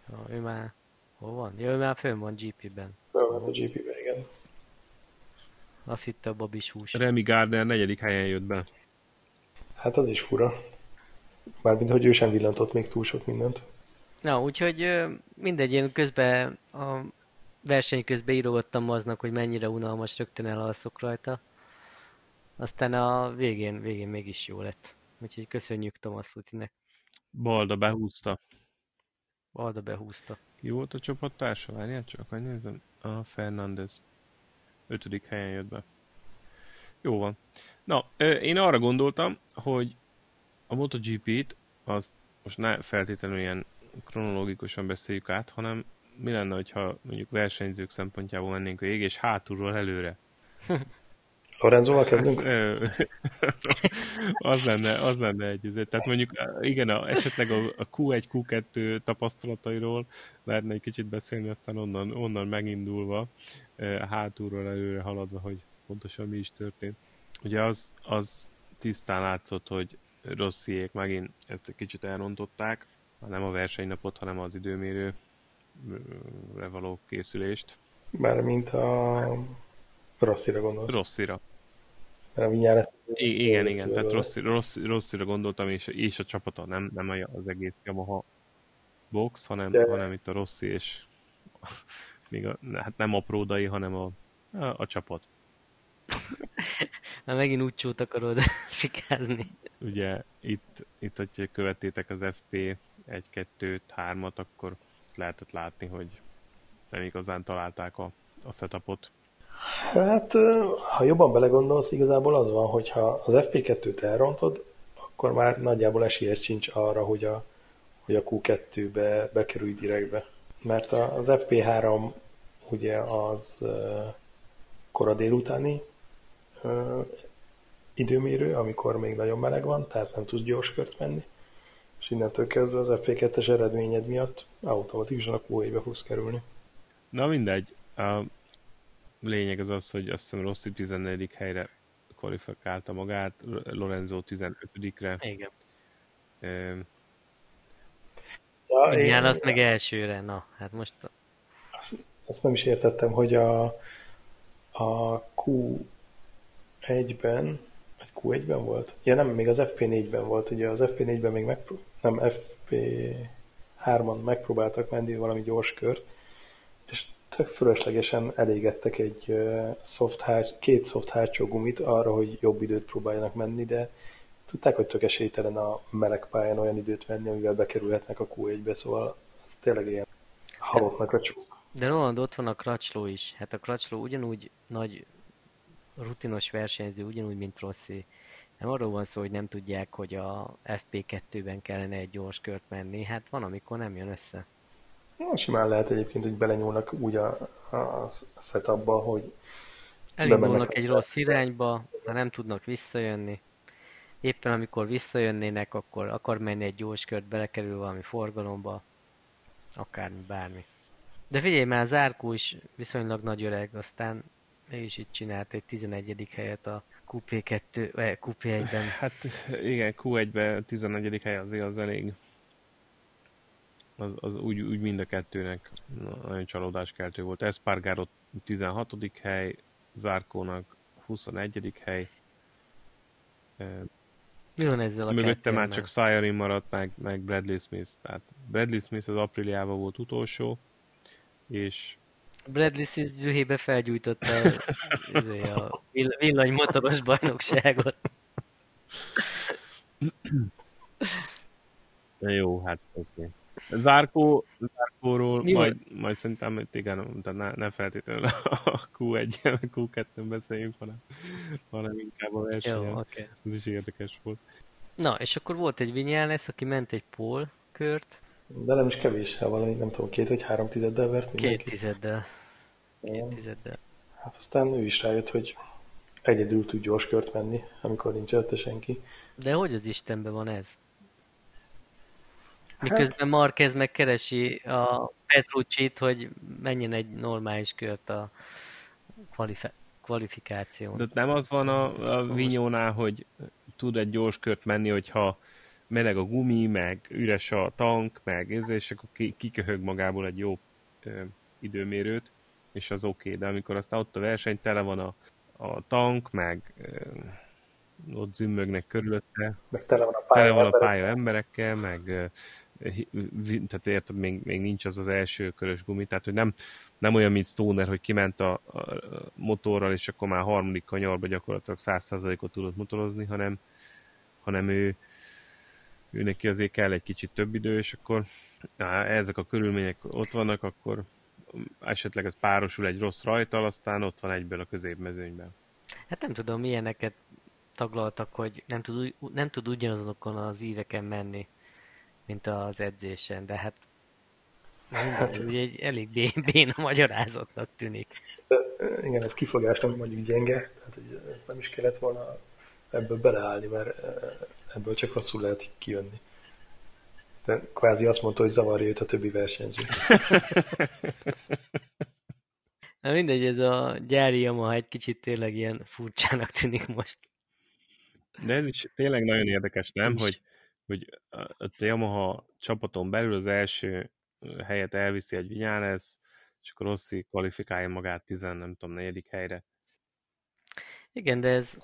Ja, ő már hol van? Ja, ő már fönn van GP-ben. Fönn van a GP-ben, igen. Azt hitte a babis hús. Remy Gardner negyedik helyen jött be. Hát az is fura. Mármint, hogy ő sem villantott még túl sok mindent. Na, úgyhogy mindegy, én közben a verseny közben írogattam aznak, hogy mennyire unalmas, rögtön elalszok rajta. Aztán a végén, végén mégis jó lett. Úgyhogy köszönjük Thomas Lutinek. Balda behúzta. Balda behúzta. Jó volt a csapattársa? Várjál csak, hogy nézem. A Fernandez. Ötödik helyen jött be. Jó van. Na, én arra gondoltam, hogy a MotoGP-t az most ne feltétlenül ilyen kronológikusan beszéljük át, hanem mi lenne, hogyha mondjuk versenyzők szempontjából mennénk végig, és hátulról előre. [laughs] Lorenzóval kezdünk? [laughs] az lenne, az lenne egy, tehát mondjuk igen, a, esetleg a, a Q1, Q2 tapasztalatairól lehetne egy kicsit beszélni, aztán onnan, onnan megindulva, hátulról előre haladva, hogy pontosan mi is történt. Ugye az, az tisztán látszott, hogy Rossziék megint ezt egy kicsit elrontották, nem a versenynapot, hanem az időmérő való készülést. Bármint a Rosszira gondolt. Rosszira. Ezt I- igen, igen, tehát rossz, rossz, Rosszira gondoltam, és, és a csapata, nem, nem az egész Yamaha box, hanem, De... hanem itt a Rossi, és [laughs] még a, hát nem a pródai, hanem a, a, a csapat. [laughs] Már megint úgy csút akarod [laughs] fikázni. Ugye itt, itt, hogy követtétek az FP 1-2-t, 3-at, akkor lehetett látni, hogy nem igazán találták a, a setupot. Hát, ha jobban belegondolsz, igazából az van, hogyha az FP2-t elrontod, akkor már nagyjából esélyes sincs arra, hogy a, hogy a Q2-be bekerülj direktbe. Mert az FP3 ugye az kora délutáni időmérő, amikor még nagyon meleg van, tehát nem tudsz gyors kört menni, és innentől kezdve az FP2-es eredményed miatt automatikusan a q be fogsz kerülni. Na mindegy. Lényeg az az, hogy azt hiszem Rossi 14. helyre kvalifikálta magát, Lorenzo 15-re. Igen. E... Ja, Igen, az meg elsőre, na, hát most... Azt, azt nem is értettem, hogy a, a Q1-ben, vagy Q1-ben volt? Ja nem, még az FP4-ben volt, ugye az FP4-ben még megpró... nem, FP3-on megpróbáltak menni valami gyors kört, tök fölöslegesen elégettek egy soft háts, két soft hátsó gumit arra, hogy jobb időt próbáljanak menni, de tudták, hogy tök esélytelen a meleg pályán olyan időt menni, amivel bekerülhetnek a Q1-be, szóval ez tényleg ilyen halottnak a csúk. De Roland ott van a Crutchlow is. Hát a Crutchlow ugyanúgy nagy rutinos versenyző, ugyanúgy, mint Rossi. Nem arról van szó, hogy nem tudják, hogy a FP2-ben kellene egy gyors kört menni. Hát van, amikor nem jön össze. Na, simán lehet egyébként, hogy belenyúlnak úgy a, a setupba, hogy Elindulnak egy rossz irányba, ha nem tudnak visszajönni. Éppen amikor visszajönnének, akkor akar menni egy gyors kört, belekerül valami forgalomba, akármi, bármi. De figyelj már, Zárkó is viszonylag nagy öreg, aztán mégis itt csinált egy 11. helyet a QP2, eh, QP1-ben. Hát igen, Q1-ben 11. hely azért az elég. Az, az úgy, úgy mind a kettőnek nagyon csalódáskeltő volt. Espargaro 16. hely, Zárkónak 21. hely. Mi van ezzel a Mögötte már csak Sayarin maradt, meg, meg Bradley Smith. Tehát Bradley Smith az apríliában volt utolsó, és Bradley Smith dühébe felgyújtotta izé, a villanymotoros bajnokságot. Jó, hát oké. Okay. Zárkó, Zárkóról majd, majd szerintem igen, tehát ne, ne feltétlenül a Q1 Q2-n beszéljünk, hanem, hanem inkább a versenyen. Jó, okay. Ez is érdekes volt. Na, és akkor volt egy Vinyales, aki ment egy pól kört. De nem is kevés, ha valami, nem tudom, két vagy három tizeddel vert mindenki. Két tizeddel. Két tizeddel. Hát aztán ő is rájött, hogy egyedül tud gyors kört menni, amikor nincs előtte senki. De hogy az Istenben van ez? Miközben Marquez megkeresi a Petrucci-t, hogy menjen egy normális kört a kvalifi- kvalifikáción. De nem az van a, a Vinyónál, hogy tud egy gyors kört menni, hogyha meleg a gumi, meg üres a tank, meg ez, és akkor kiköhög magából egy jó ö, időmérőt, és az oké, okay. de amikor aztán ott a verseny tele van a, a tank, meg ö, ott zümmögnek körülötte, meg tele van a pálya, tele van a pálya emberekkel, meg tehát érted, még, még nincs az az első körös gumi, tehát hogy nem, nem olyan, mint Stoner, hogy kiment a, a motorral, és akkor már harmadik kanyarba gyakorlatilag 100%-ot tudott motorozni, hanem, hanem ő, ő neki azért kell egy kicsit több idő, és akkor á, ezek a körülmények ott vannak, akkor esetleg ez párosul egy rossz rajtal, aztán ott van egyből a középmezőnyben. Hát nem tudom, milyeneket taglaltak, hogy nem tud, nem tud ugyanazokon az íveken menni mint az edzésen, de hát hát, ez egy elég [laughs] béna magyarázatnak tűnik. De, igen, ez kifogásnak mondjuk gyenge, tehát hogy nem is kellett volna ebből beleállni, mert ebből csak rosszul lehet kijönni. De kvázi azt mondta, hogy zavarja őt a többi versenyző. [laughs] Na mindegy, ez a gyári Yamaha egy kicsit tényleg ilyen furcsának tűnik most. De ez is tényleg nagyon érdekes, nem? Hogy hogy a Yamaha csapaton belül az első helyet elviszi egy Vinyánez, és akkor Rossi kvalifikálja magát 10, nem tudom, negyedik helyre. Igen, de ez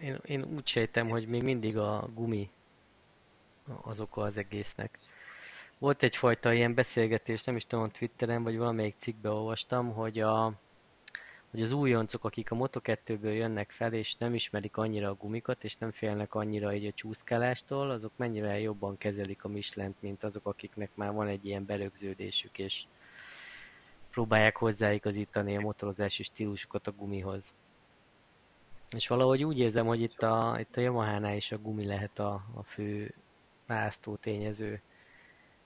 én, én úgy sejtem, hogy még mindig a gumi az oka az egésznek. Volt egyfajta ilyen beszélgetés, nem is tudom, Twitteren, vagy valamelyik cikkbe olvastam, hogy a, hogy az újoncok, akik a Moto2-ből jönnek fel, és nem ismerik annyira a gumikat, és nem félnek annyira így a csúszkálástól, azok mennyire jobban kezelik a michelin mint azok, akiknek már van egy ilyen belögződésük, és próbálják hozzáigazítani a motorozási stílusukat a gumihoz. És valahogy úgy érzem, hogy itt a, itt a Yamaha-nál is a gumi lehet a, a fő választó tényező.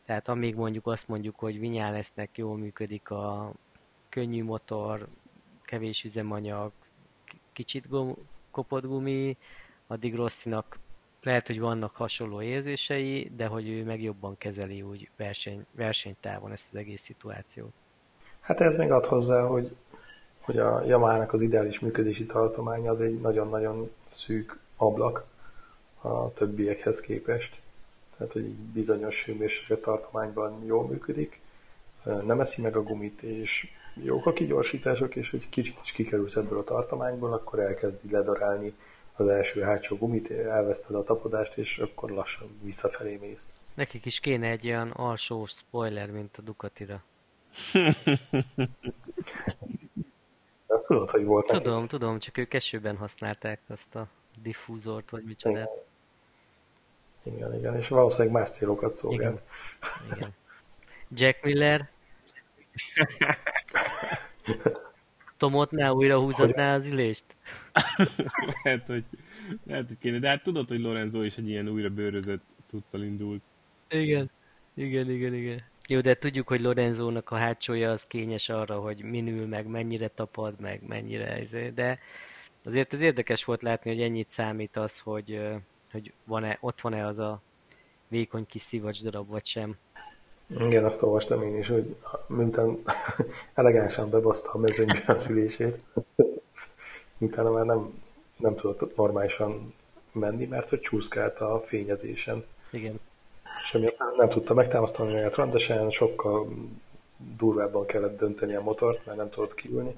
Tehát amíg mondjuk azt mondjuk, hogy Vinyálesznek jól működik a könnyű motor, kevés üzemanyag, kicsit gum, kopott gumi, addig Rosszinak lehet, hogy vannak hasonló érzései, de hogy ő meg jobban kezeli úgy verseny, versenytávon ezt az egész szituációt. Hát ez még ad hozzá, hogy, hogy a Yamaha-nak az ideális működési tartománya az egy nagyon-nagyon szűk ablak a többiekhez képest. Tehát, hogy bizonyos hőmérséklet tartományban jól működik, nem eszi meg a gumit, és jók a kigyorsítások, és hogy kicsit is kikerülsz ebből a tartományból, akkor elkezdi ledarálni az első hátsó gumit, elveszted a tapodást, és akkor lassan visszafelé mész. Nekik is kéne egy olyan alsó spoiler, mint a Ducatira. Azt tudod, hogy volt Tudom, nekik? tudom, csak ők esőben használták azt a diffúzort, vagy micsoda. Igen. igen, igen, és valószínűleg más célokat szolgál. Igen. igen. Jack Miller [laughs] Tomotnál újra húzatná az ülést? [laughs] lehet, hogy, lehet, hogy kéne. De hát tudod, hogy Lorenzo is egy ilyen újra bőrözött cuccal indult. Igen. Igen, igen, igen. Jó, de tudjuk, hogy Lorenzónak a hátsója az kényes arra, hogy minül meg, mennyire tapad meg, mennyire ezért, de azért ez érdekes volt látni, hogy ennyit számít az, hogy, hogy van-e, ott van-e az a vékony kis szivacs darab, vagy sem. Igen, azt olvastam én is, hogy miután [laughs] elegánsan bebaszta a mezőnybe a szülését, utána már nem, nem tudott normálisan menni, mert hogy csúszkált a fényezésen. Igen. Emiatt nem tudta megtámasztani a rendesen, sokkal durvábban kellett dönteni a motort, mert nem tudott kiülni.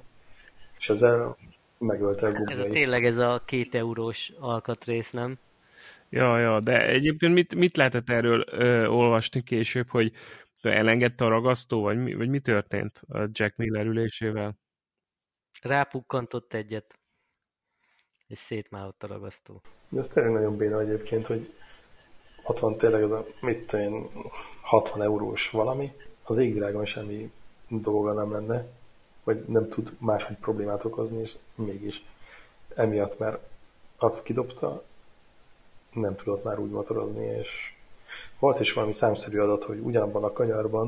És ezzel megölte a Ez a tényleg ez a két eurós alkatrész, nem? Ja, ja, de egyébként mit, mit lehetett erről ö, olvasni később, hogy elengedte a ragasztó, vagy mi, vagy mi történt a Jack Miller ülésével? Rápukkantott egyet, és szétmálott a ragasztó. De ez tényleg nagyon béna egyébként, hogy ott van tényleg az a, mit én, 60 eurós valami, az égvilágon semmi dolga nem lenne, vagy nem tud máshogy problémát okozni, és mégis emiatt, mert azt kidobta, nem tudott már úgy motorozni, és volt is valami számszerű adat, hogy ugyanabban a kanyarban,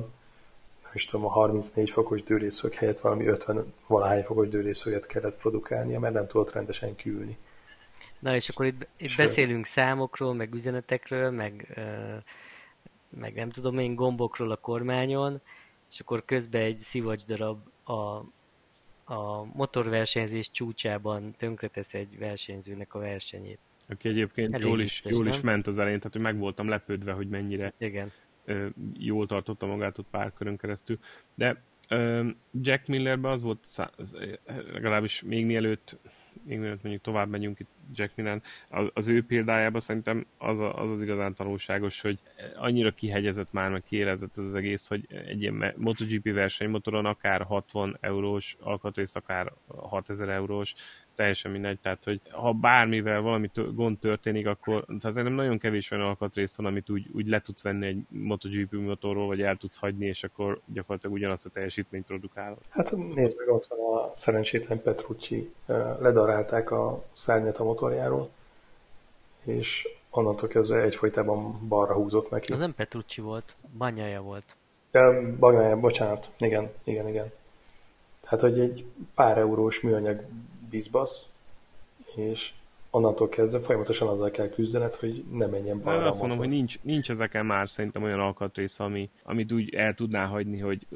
nem is tudom, a 34 fokos dőrészög helyett valami 50 valahány fokos dőrészöget kellett produkálnia, mert nem tudott rendesen kiülni. Na és akkor itt, itt beszélünk számokról, meg üzenetekről, meg, meg nem tudom én gombokról a kormányon, és akkor közben egy szivacs darab a, a motorversenyzés csúcsában tönkretesz egy versenyzőnek a versenyét. Aki egyébként Elég jól, is, biztos, jól is ment az elején, tehát hogy meg voltam lepődve, hogy mennyire Igen. Ö, jól tartotta magát ott pár körön keresztül. De ö, Jack Millerben az volt, legalábbis még mielőtt még mielőtt mondjuk tovább megyünk itt Jack Milan, az, az ő példájában szerintem az, a, az az igazán tanulságos, hogy annyira kihegyezett már, meg kiélezett ez az egész, hogy egy ilyen MotoGP versenymotoron akár 60 eurós alkatrész, akár 6000 eurós, teljesen mindegy, tehát hogy ha bármivel valami gond történik, akkor szerintem nagyon kevés olyan alkatrész van, amit úgy, úgy le tudsz venni egy MotoGP motorról, vagy el tudsz hagyni, és akkor gyakorlatilag ugyanazt a teljesítményt produkálod. Hát nézd meg, ott van a szerencsétlen Petrucci, ledarálták a szárnyat a motorjáról, és onnantól kezdve egyfolytában balra húzott neki. Az nem Petrucci volt, Banyaja volt. Banyaja, bocsánat, igen, igen, igen. Hát, hogy egy pár eurós műanyag bizbasz, és onnantól kezdve folyamatosan azzal kell küzdened, hogy ne menjen balra. Azt mondom, hogy nincs, nincs ezeken már szerintem olyan alkatrész, ami, amit úgy el tudná hagyni, hogy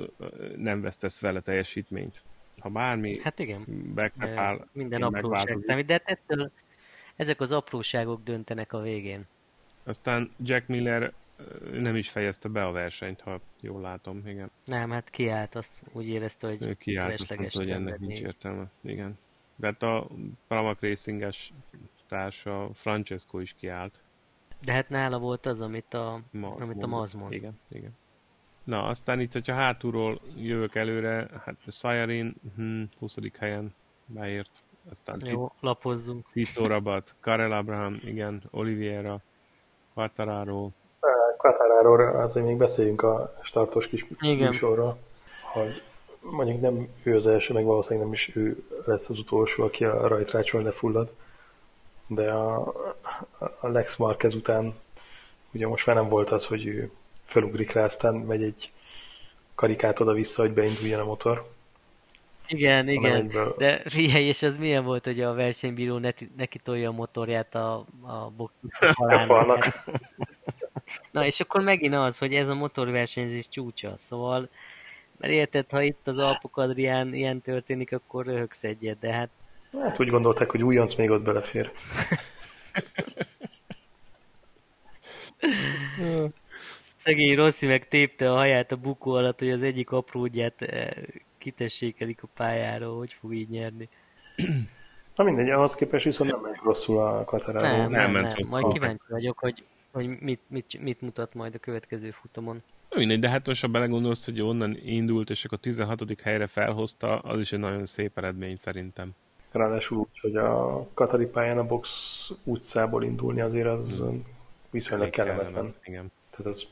nem vesztesz vele teljesítményt. Ha bármi hát igen. áll, minden apróság számít, de hát ettől ezek az apróságok döntenek a végén. Aztán Jack Miller nem is fejezte be a versenyt, ha jól látom, igen. Nem, hát kiállt, azt úgy érezte, hogy ő kiállt, azt hogy ennek nincs értelme, igen. De hát a Pramac Racinges társa Francesco is kiállt. De hát nála volt az, amit a, Ma, amit a Maz mond. Igen, igen. Na, aztán itt, hogyha hátulról jövök előre, hát Sajarin hm, 20. helyen beért. Aztán Jó, Tito, lapozzunk. Tito Rabat, Karel Abraham, igen, Oliviera, Quartararo. Quartararo, azért még beszéljünk a startos kis műsorról, hogy mondjuk nem ő az első, meg valószínűleg nem is ő lesz az utolsó, aki a rajtrácsról lefullad, de a, a Lex Marquez után ugye most már nem volt az, hogy ő felugrik rá, aztán megy egy karikát oda-vissza, hogy beinduljon a motor. Igen, igen, de figyelj, és az milyen volt, hogy a versenybíró neki, neki tolja a motorját a, a [laughs] falnak. [laughs] Na, és akkor megint az, hogy ez a motorversenyzés csúcsa, szóval mert érted, ha itt az Alpok Adrián ilyen történik, akkor röhögsz egyet, de hát... Hát úgy gondolták, hogy újonc még ott belefér. [laughs] Szegény Rossi meg tépte a haját a bukó alatt, hogy az egyik apródját eh, kitessékelik a pályáról, hogy fog így nyerni. Na mindegy, ahhoz képest viszont nem ment rosszul a Katarában. Nem, nem, nem, nem. Majd kíváncsi vagyok, hogy, hogy mit, mit, mit mutat majd a következő futamon. Mindegy, de hát most ha belegondolsz, hogy onnan indult, és akkor a 16. helyre felhozta, az is egy nagyon szép eredmény szerintem. Ráadásul úgy, hogy a Katari pályán a box utcából indulni azért az hmm. viszonylag kellemetlen. Igen. Tehát az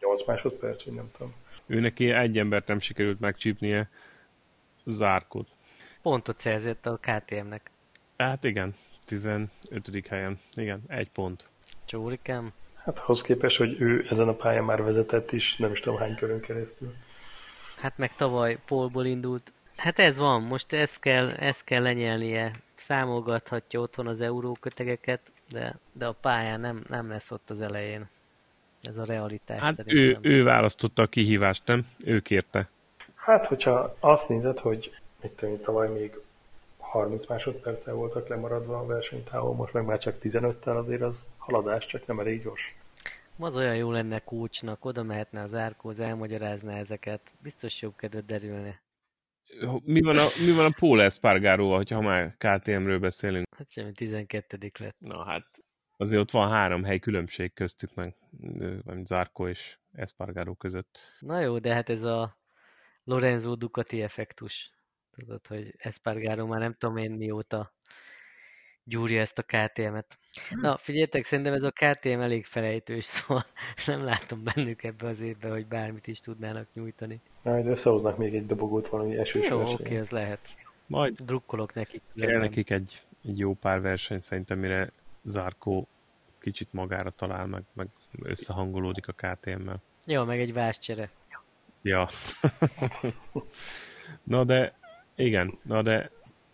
8 másodperc, vagy nem tudom. Ő neki egy embert nem sikerült megcsípnie, zárkót. Pontot szerzett a KTM-nek. Hát igen, 15. helyen. Igen, egy pont. Csórikám. Hát ahhoz képest, hogy ő ezen a pályán már vezetett is, nem is tudom hány körön keresztül. Hát meg tavaly polból indult. Hát ez van, most ezt kell, ezt kell lenyelnie. Számolgathatja otthon az eurókötegeket, de, de a pályán nem, nem lesz ott az elején. Ez a realitás Hát szerintem. ő, ő választotta a kihívást, nem? Ő kérte. Hát, hogyha azt nézed, hogy mit tudom, én, tavaly még 30 másodperccel voltak lemaradva a versenytávon, most meg már csak 15-tel azért az haladás, csak nem elég gyors. Az olyan jó lenne kócsnak, oda mehetne az árkóz, elmagyarázná ezeket. Biztos jobb kedvet derülne. Mi van a, mi van a Paul Espargaróval, hogyha már KTM-ről beszélünk? Hát semmi, 12 lett. Na hát, azért ott van három hely különbség köztük meg, vagy Zarko és Espargaró között. Na jó, de hát ez a Lorenzo Ducati effektus. Tudod, hogy Espargaro már nem tudom én mióta gyúrja ezt a KTM-et. Na, figyeljetek, szerintem ez a KTM elég felejtős, [laughs] szóval nem látom bennük ebbe az évbe, hogy bármit is tudnának nyújtani. Majd összehoznak még egy dobogót valami esős Jó, versenyen. oké, ez lehet. Majd Drukkolok nekik. kell nekik egy, egy jó pár verseny szerintem, mire Zarko kicsit magára talál, meg, meg összehangolódik a KTM-mel. Jó, meg egy váscsere. Ja. [laughs] na de, igen, na de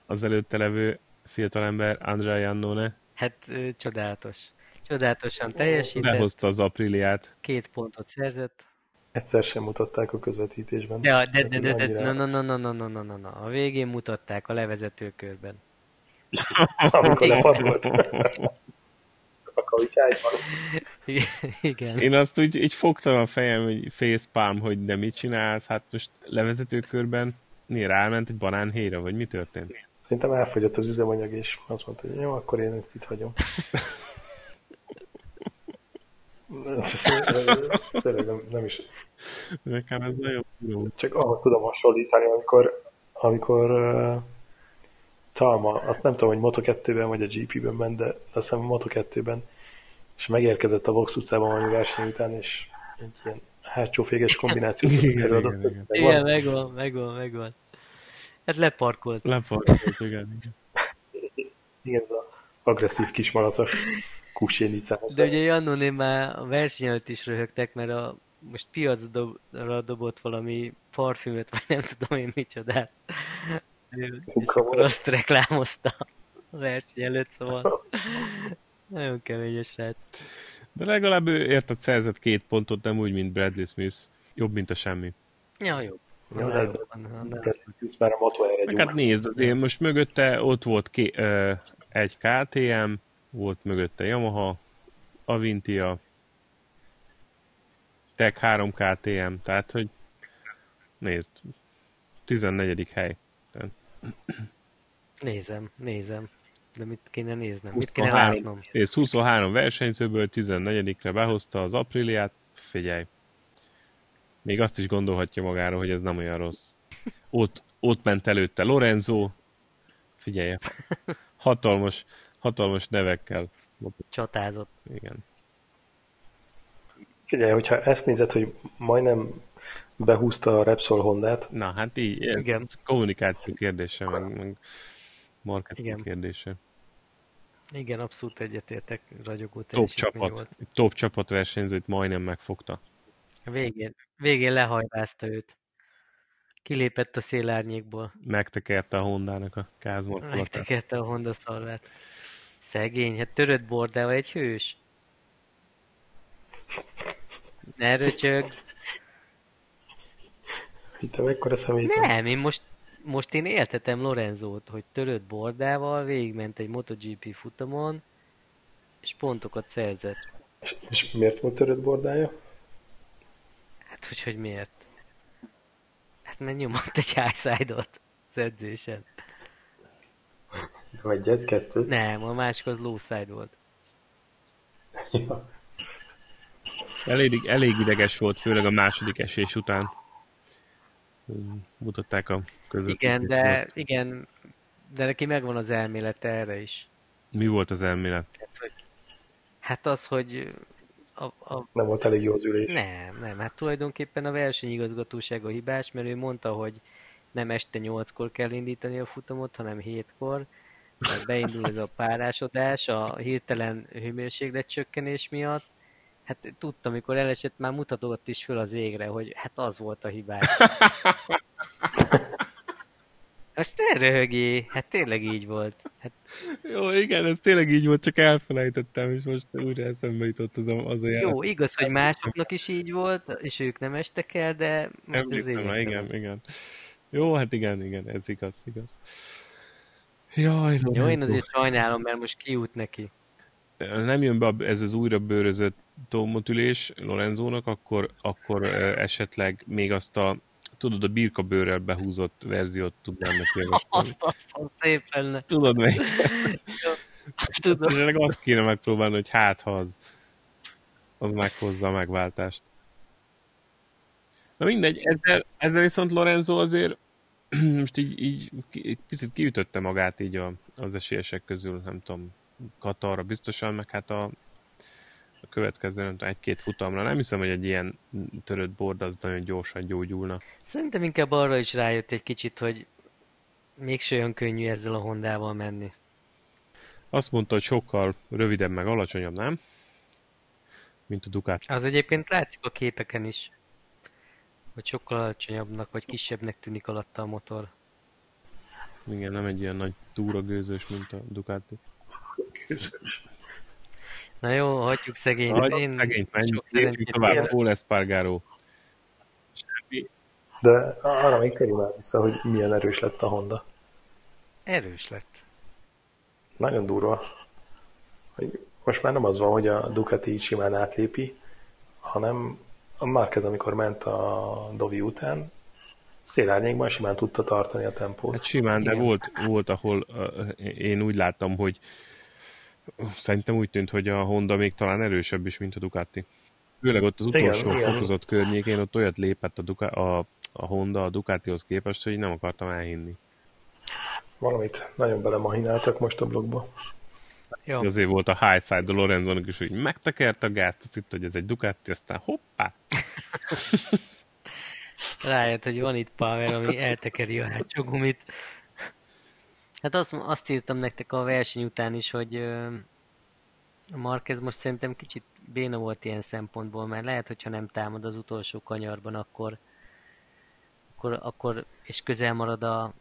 az előtte levő fiatalember Andrea Iannone Hát ö, csodálatos. Csodálatosan teljesített, behozta az Apriliát. két pontot szerzett. Egyszer sem mutatták a közvetítésben. De, a- de, de, de, de, Annyira- na, na, na, na, na, na, na, na. A végén mutatták a levezető körben. [laughs] Amikor lepadolt. A. Igen. Én azt úgy így fogtam a fejem, hogy facepalm, hogy de mit csinálsz, hát most levezető körben mi ráment egy banánhéjra, vagy mi történt? Szerintem elfogyott az üzemanyag, és azt mondta, hogy jó, akkor én ezt itt hagyom. Tényleg nem, nem is. Nekem ez nagyon fura. Csak ahhoz tudom hasonlítani, amikor, amikor uh, Talma, azt nem tudom, hogy Moto2-ben vagy a GP-ben ment, de azt hiszem Moto2-ben, és megérkezett a Vox utcában valami verseny után, és egy ilyen hátsó féges kombinációt Igen, előadott. igen, igen. Igen, megvan, megvan, megvan. Hát leparkolt. Leparkolt, igen, igen. Igen, ez az agresszív kismalacos kusénicához. De ugye Jannoné már a verseny előtt is röhögtek, mert a, most piacra dobott valami parfümöt, vagy nem tudom én micsodát. És akkor azt reklámozta a verseny előtt, szóval nagyon kemény a srác. De legalább ő érted szerzett két pontot, nem úgy, mint Bradley Smith. Jobb, mint a semmi. Ja, jó. Jó, de- a egy Meg hát nézd, azért most mögötte ott volt ké, ö, egy KTM, volt mögötte Yamaha, Avintia, Tech 3 KTM, tehát hogy nézd, 14. hely. Nézem, nézem. De mit kéne néznem? Mit kéne 23, látnom? nézd, 23 versenyzőből 14-re behozta az Apriliát, figyelj. Még azt is gondolhatja magáról, hogy ez nem olyan rossz. Ott, ott ment előtte Lorenzo, figyelj, hatalmas, hatalmas nevekkel. Csatázott. Igen. Figyelj, hogyha ezt nézed, hogy majdnem behúzta a Repsol Hondát, Na, hát így, ez Igen. kommunikáció kérdése, meg, meg marketing Igen. kérdése. Igen, abszolút egyetértek, ragyogó Top teljesítmény csapat, volt. top csapat versenyzőt majdnem megfogta. Végén, végén lehajvázta őt. Kilépett a szélárnyékból. Megtekerte a Hondának a kázmorkolatát. Megtekerte a Honda szarvát. Szegény, hát törött bordával egy hős. Ne röcsög. te mekkora személy Nem, én most, most én éltetem Lorenzót, hogy törött bordával végigment egy MotoGP futamon, és pontokat szerzett. És miért volt törött bordája? Hát, hogy, hogy miért? Hát mert nyomott egy highside-ot az edzésen. Egyet, kettőt. Nem, a másik az low side volt. Ja. Elég, elég ideges volt, főleg a második esés után. Mutatták a között. Igen, de igen, de neki megvan az elmélete erre is. Mi volt az elmélet? Tehát, hogy, hát az, hogy a, a, Nem volt elég jó az ülés. nem, nem, hát tulajdonképpen a versenyigazgatóság a hibás, mert ő mondta, hogy nem este 8-kor kell indítani a futamot, hanem 7-kor, mert beindul ez a párásodás a hirtelen hőmérséklet csökkenés miatt. Hát tudtam, amikor elesett, már mutatott is föl az égre, hogy hát az volt a hibás. [laughs] Most ne röhögjé, hát tényleg így volt. Hát... Jó, igen, ez tényleg így volt, csak elfelejtettem, és most újra eszembe jutott az a, az a Jó, igaz, hogy másoknak is így volt, és ők nem estek el, de most ez igen, igen, igen. Jó, hát igen, igen, ez igaz, igaz. Jaj, Jó, én azért sajnálom, mert most kiút neki. Nem jön be ez az újra bőrözött tomotülés Lorenzónak, akkor, akkor esetleg még azt a tudod, a birkabőrrel behúzott verziót tudnám neki javasolni. Azt, azt, azt szép lenne. Tudod melyik? Tudom. És azt kéne megpróbálni, hogy hát ha az, az meghozza a megváltást. Na mindegy, ezzel, ezzel viszont Lorenzo azért [clears throat] most így, így picit kiütötte magát így a, az esélyesek közül, nem tudom, Katarra biztosan, meg hát a, a következő, nem tudom, egy-két futamra. Nem hiszem, hogy egy ilyen törött bord az nagyon gyorsan gyógyulna. Szerintem inkább arra is rájött egy kicsit, hogy mégse olyan könnyű ezzel a Hondával menni. Azt mondta, hogy sokkal rövidebb, meg alacsonyabb, nem? Mint a Ducati. Az egyébként látszik a képeken is, hogy sokkal alacsonyabbnak, vagy kisebbnek tűnik alatta a motor. Igen, nem egy ilyen nagy túra gőzös, mint a Ducati. Na jó, hagyjuk szegényt. Hagyjuk Én szegényt, menjünk tovább. Paul Espargaro. De arra még térjünk már vissza, hogy milyen erős lett a Honda. Erős lett. Nagyon durva. Hogy most már nem az van, hogy a Ducati így simán átlépi, hanem a Marquez, amikor ment a Dovi után, szélárnyékban simán tudta tartani a tempót. Hát simán, de volt, volt, ahol uh, én úgy láttam, hogy Szerintem úgy tűnt, hogy a Honda még talán erősebb is, mint a Ducati. Főleg ott az utolsó igen, fokozott igen. környékén ott olyat lépett a, Duca, a, a Honda a Ducatihoz képest, hogy nem akartam elhinni. Valamit nagyon belemahináltak most a blogba. Jó. Azért volt a high side a Lorenzónak is, hogy megtekert a gázt, azt hitt, hogy ez egy Ducati, aztán hoppá! Rájött, hogy van itt power, ami eltekeri a hátsó gumit. Hát azt, azt írtam nektek a verseny után is, hogy a Marquez most szerintem kicsit béna volt ilyen szempontból, mert lehet, hogyha nem támad az utolsó kanyarban, akkor, akkor, akkor és közel marad a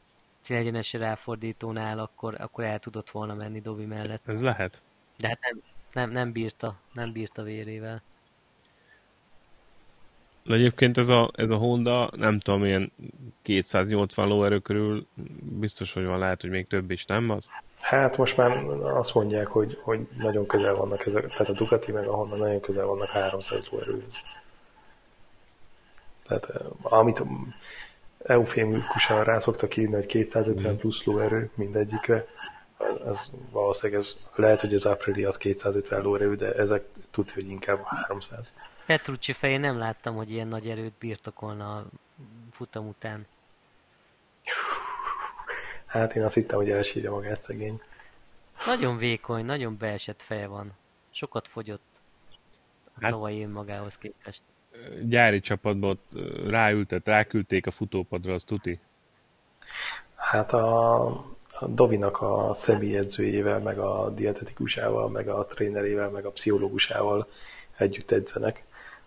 célegyenes ráfordítónál, akkor, akkor el tudott volna menni Dobi mellett. Ez lehet. De hát nem, nem, nem bírta, nem bírta vérével. De egyébként ez a, ez a Honda, nem tudom, ilyen 280 lóerő körül biztos, hogy van, lehet, hogy még több is, nem az? Hát most már azt mondják, hogy, hogy nagyon közel vannak ezek, tehát a Ducati meg a Honda nagyon közel vannak 300 lóerőhöz. Tehát eh, amit eufémikusan rá szoktak írni, hogy 250 plusz lóerő mindegyikre, ez valószínűleg ez, lehet, hogy az Aprilia az 250 lóerő, de ezek tudja, hogy inkább 300. Petrucci fején nem láttam, hogy ilyen nagy erőt birtokolna a futam után. Hát én azt hittem, hogy elsírja magát szegény. Nagyon vékony, nagyon beesett feje van. Sokat fogyott a hát, tavalyi magához képest. Gyári csapatban ráültet, ráküldték a futópadra, az tuti? Hát a, a Dovinak a személyedzőjével, meg a dietetikusával, meg a trénerével, meg a pszichológusával együtt edzenek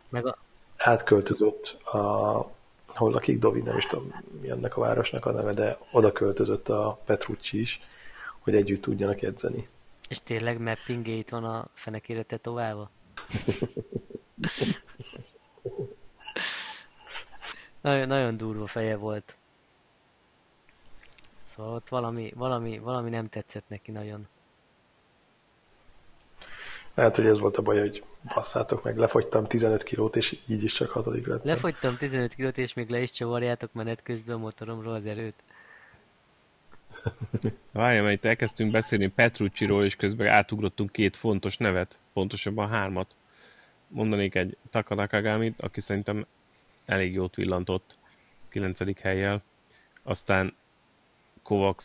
meg a... átköltözött a hol lakik Dovi, nem is tudom mi ennek a városnak a neve, de oda költözött a Petrucci is, hogy együtt tudjanak edzeni. És tényleg mapping van a fenekére tetoválva? [laughs] nagyon, nagyon durva feje volt. Szóval ott valami, valami, valami nem tetszett neki nagyon. Lehet, hogy ez volt a baj, hogy basszátok meg, lefogytam 15 kilót, és így is csak hatodik lettem. Lefogytam 15 kilót, és még le is csavarjátok menet közben a motoromról az erőt. Várjál, mert itt elkezdtünk beszélni Petrucciról, és közben átugrottunk két fontos nevet, pontosabban hármat. Mondanék egy Takanakagamit, aki szerintem elég jót villantott 9. helyjel. Aztán Kovacs,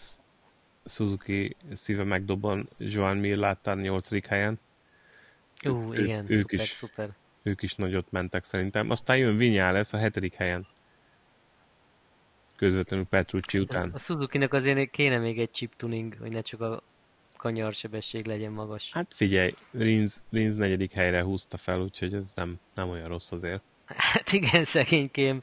Suzuki szíve megdobban, Joan Mir láttál 8. helyen. Ú, ő, igen, ők szuper, is, szuper. Ők is nagyot mentek szerintem. Aztán jön lesz a hetedik helyen. közvetlenül Petrucci után. A Suzuki-nak azért kéne még egy chip tuning, hogy ne csak a kanyarsebesség legyen magas. Hát figyelj, Rins, Rins negyedik helyre húzta fel, úgyhogy ez nem, nem olyan rossz azért. Hát igen, szegénykém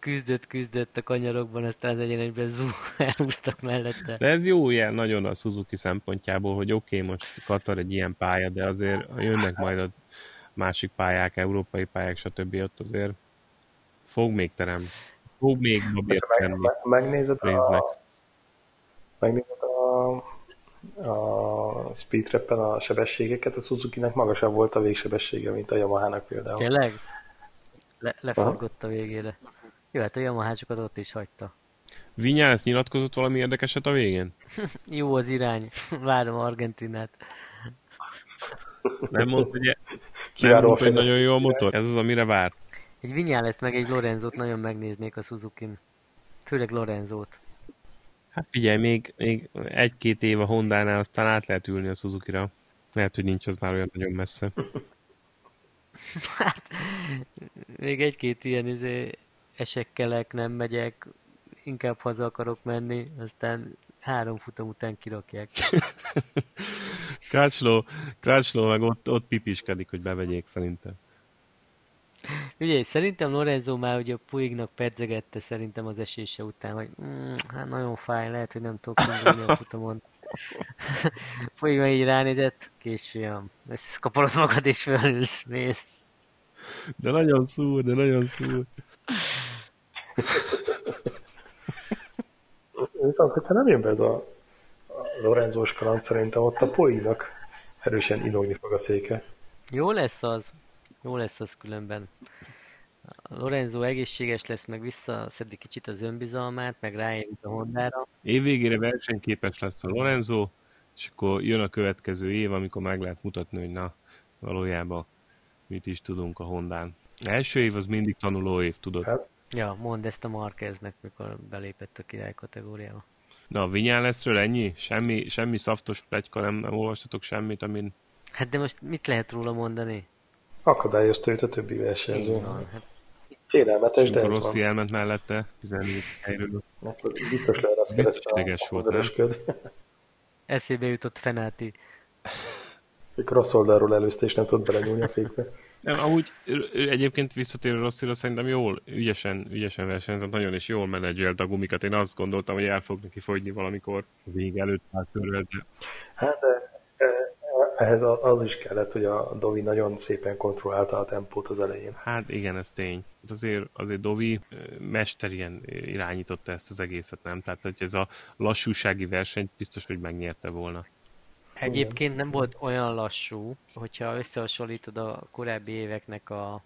küzdött, küzdött a kanyarokban, aztán az egyenesben zú, [laughs] elhúztak mellette. De ez jó ilyen nagyon a Suzuki szempontjából, hogy oké, okay, most Katar egy ilyen pálya, de azért jönnek majd a másik pályák, európai pályák, stb. ott azért fog még terem. Fog még babért meg, meg, megnézed a, megnézed a, a speed a sebességeket, a Suzuki-nek magasabb volt a végsebessége, mint a Yamaha-nak például. Tényleg? Le, leforgott a végére. Jó, hát a yamaha ott is hagyta. Vinyász nyilatkozott valami érdekeset a végén? [laughs] Jó az irány. Várom Argentinát. Nem mondta, hogy, [laughs] nem mondta, hogy nagyon jó a motor? Ez az, amire várt? Egy Vinyáleszt meg egy Lorenzót nagyon megnéznék a Suzuki-n. Főleg Lorenzót. Hát figyelj, még, még egy-két év a Honda-nál aztán át lehet ülni a Suzuki-ra. Lehet, hogy nincs az már olyan nagyon messze. [laughs] [laughs] hát, még egy-két ilyen izé, esekkelek, nem megyek, inkább haza akarok menni, aztán három futam után kirakják. [laughs] Krácsló, Krácsló meg ott, ott pipiskedik, hogy bevegyék szerintem. Ugye, szerintem Lorenzo már ugye a Puignak pedzegette szerintem az esése után, hogy mm, hát nagyon fáj, lehet, hogy nem tudok [laughs] indulni a futamon. Meg így ránézett, kés fiam, ezt kaparod magad és fölülsz, mész. De nagyon szúr, de nagyon szúr. Viszont, hogyha nem jön be ez a, a Lorenzós kaland, szerintem ott a Puignak erősen inogni fog a széke. Jó lesz az. Jó lesz az különben. Lorenzo egészséges lesz, meg visszaszedi kicsit az önbizalmát, meg rájön a Hondára. Évvégére versenyképes lesz a Lorenzo, és akkor jön a következő év, amikor meg lehet mutatni, hogy na, valójában mit is tudunk a Hondán. Első év az mindig tanuló év, tudod? Hát. Ja, mondd ezt a Marqueznek, mikor belépett a király kategóriába. Na, a Vinyáleszről ennyi? Semmi, semmi szaftos plegyka, nem, nem olvastatok semmit, amin... Hát de most mit lehet róla mondani? akadályozta őt a többi versenyző. Hát. Félelmetes, de Rossi elment mellette, 14 helyről. Hát, biztos leereszkedett a, volt, nem? [laughs] Eszébe jutott Fenáti. Mikor rossz oldalról előzte, és nem tudott belenyúlni a fékbe. Nem, amúgy egyébként visszatérő Rosszira szerintem jól, ügyesen, ügyesen versenyzett, nagyon is jól menedzselt a gumikat. Én azt gondoltam, hogy el fog neki fogyni valamikor a vég előtt már Hát de ehhez az is kellett, hogy a Dovi nagyon szépen kontrollálta a tempót az elején. Hát igen, ez tény. Azért, azért Dovi mesterien irányította ezt az egészet, nem? Tehát, hogy ez a lassúsági verseny biztos, hogy megnyerte volna. Egyébként nem volt olyan lassú, hogyha összehasonlítod a korábbi éveknek a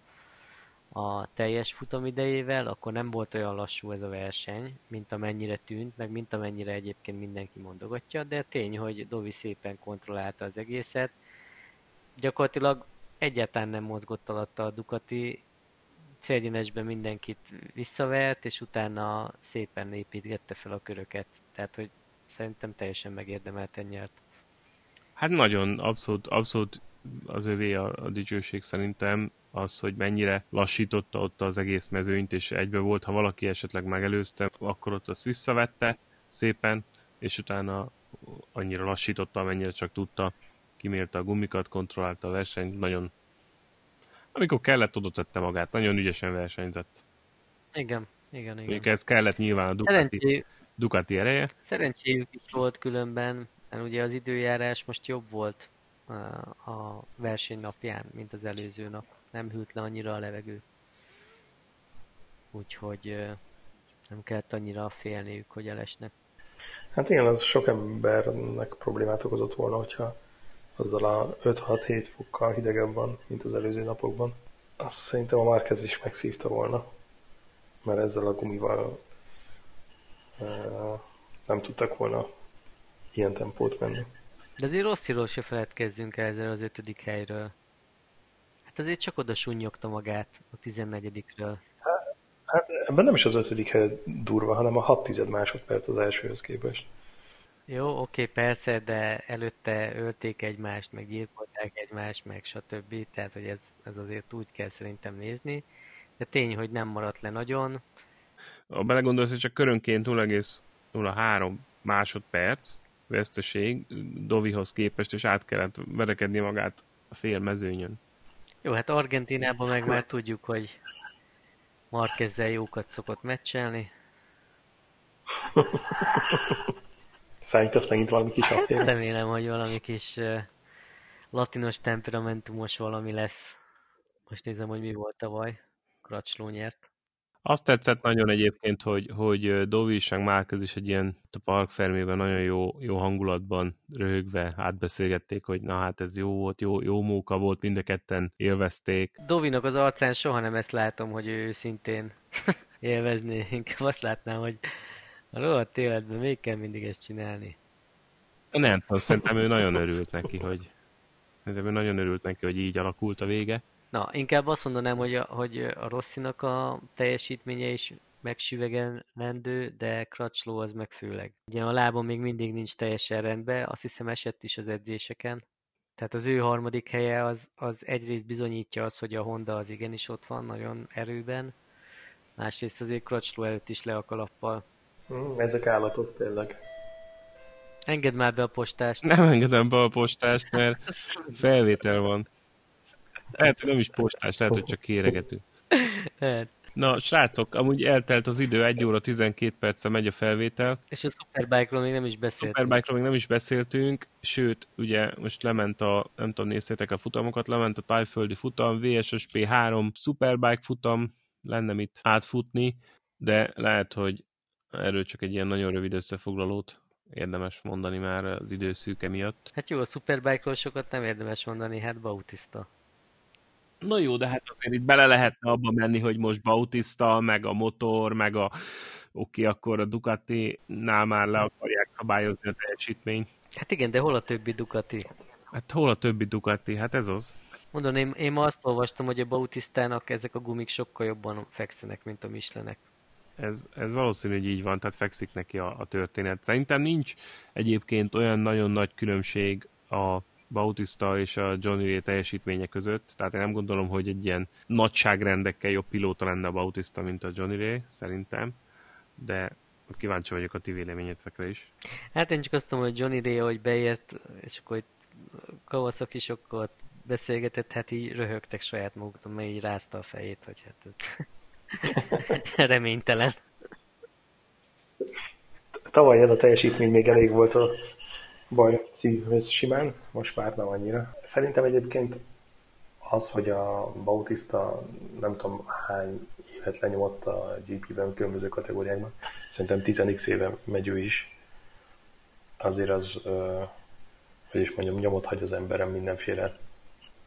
a teljes futamidejével, akkor nem volt olyan lassú ez a verseny, mint amennyire tűnt, meg mint amennyire egyébként mindenki mondogatja, de tény, hogy Dovi szépen kontrollálta az egészet. Gyakorlatilag egyáltalán nem mozgott alatta a Ducati, célgyenesben mindenkit visszavert, és utána szépen építgette fel a köröket. Tehát, hogy szerintem teljesen megérdemelten nyert. Hát nagyon, abszolút, abszolút az övé a, a dicsőség szerintem az, hogy mennyire lassította ott az egész mezőnyt, és egybe volt, ha valaki esetleg megelőzte, akkor ott azt visszavette szépen, és utána annyira lassította, amennyire csak tudta, kimérte a gumikat, kontrollálta a versenyt, nagyon amikor kellett, oda tette magát, nagyon ügyesen versenyzett. Igen, igen, igen. Mondjuk ez kellett nyilván a Ducati, Szerencsé... Ducati ereje. Szerencséjük is volt különben, mert ugye az időjárás most jobb volt a verseny napján, mint az előző nap nem hűlt le annyira a levegő. Úgyhogy nem kellett annyira félniük, hogy elesnek. Hát igen, az sok embernek problémát okozott volna, hogyha azzal a 5-6-7 fokkal hidegebb van, mint az előző napokban. Azt szerintem a Márkez is megszívta volna, mert ezzel a gumival nem tudtak volna ilyen tempót menni. De azért Rossziról se feledkezzünk el ezzel az ötödik helyről. Azért csak oda sunnyogta magát a 14-ről. Hát, hát ebben nem is az ötödik hely durva, hanem a 6 tized másodperc az elsőhöz képest. Jó, oké, persze, de előtte ölték egymást, meg gyilkolták egymást, meg stb. Tehát, hogy ez, ez azért úgy kell szerintem nézni. De tény, hogy nem maradt le nagyon. ha belegondolsz, hogy csak körönként 0,03 másodperc veszteség Dovihoz képest, és át kellett verekedni magát a fél mezőnyön. Jó, hát Argentinában meg már tudjuk, hogy Markezzel jókat szokott meccselni. Számítasz megint valami kis Hát afféle? remélem, hogy valami kis uh, latinos temperamentumos valami lesz. Most nézem, hogy mi volt tavaly. Kracsló nyert. Azt tetszett nagyon egyébként, hogy, hogy Dovi és Márkez is egy ilyen a park fermében nagyon jó, jó hangulatban röhögve átbeszélgették, hogy na hát ez jó volt, jó, jó móka volt, mind a ketten élvezték. Dovinak az arcán soha nem ezt látom, hogy ő szintén [laughs] élvezné. Inkább azt látnám, hogy a rohadt életben még kell mindig ezt csinálni. Nem tudom, szerintem ő nagyon örült neki, hogy szerintem ő nagyon örült neki, hogy így alakult a vége. Na, inkább azt mondanám, hogy a, hogy a Rosszinak a teljesítménye is megsüvegelendő, de Crutchlow az meg főleg. Ugye a lába még mindig nincs teljesen rendben, azt hiszem esett is az edzéseken. Tehát az ő harmadik helye az, az egyrészt bizonyítja az, hogy a Honda az igenis ott van nagyon erőben, másrészt azért Crutchlow előtt is le a kalappal. Mm, ezek állatok tényleg. Engedd már be a postást. Nem engedem be a postást, mert felvétel van. Lehet, hogy nem is postás, lehet, hogy csak kéregető. Na, srácok, amúgy eltelt az idő, 1 óra 12 perce megy a felvétel. És a Superbike-ról még nem is beszéltünk. Superbike-ról még nem is beszéltünk, sőt, ugye most lement a, nem tudom, néztétek a futamokat, lement a tájföldi futam, VSSP 3 Superbike futam, lenne mit átfutni, de lehet, hogy erről csak egy ilyen nagyon rövid összefoglalót érdemes mondani már az időszűke miatt. Hát jó, a Superbike-ról sokat nem érdemes mondani, hát Bautista. Na jó, de hát azért itt bele lehetne abba menni, hogy most Bautista, meg a motor, meg a oké, okay, akkor a Ducati-nál már le akarják szabályozni a teljesítményt. Hát igen, de hol a többi Ducati? Hát hol a többi Ducati? Hát ez az. Mondom, én, én ma azt olvastam, hogy a Bautistának ezek a gumik sokkal jobban fekszenek, mint a Michelinek. Ez, ez valószínű, hogy így van, tehát fekszik neki a, a történet. Szerintem nincs egyébként olyan nagyon nagy különbség a Bautista és a Johnny Ray teljesítménye között, tehát én nem gondolom, hogy egy ilyen nagyságrendekkel jobb pilóta lenne a Bautista, mint a Johnny Ray, szerintem, de kíváncsi vagyok a ti véleményetekre is. Hát én csak azt tudom, hogy Johnny Ray, hogy beért, és akkor itt Kawasaki sokkal beszélgetett, hát így röhögtek saját maguktól, mert így rázta a fejét, hogy hát ez [laughs] reménytelen. Tavaly ez a teljesítmény még elég volt a bajnokcihoz simán, most már nem annyira. Szerintem egyébként az, hogy a Bautista nem tudom hány évet lenyomott a GP-ben különböző kategóriákban, szerintem 10 éve megy ő is, azért az, hogy is mondjam, nyomot hagy az emberem mindenféle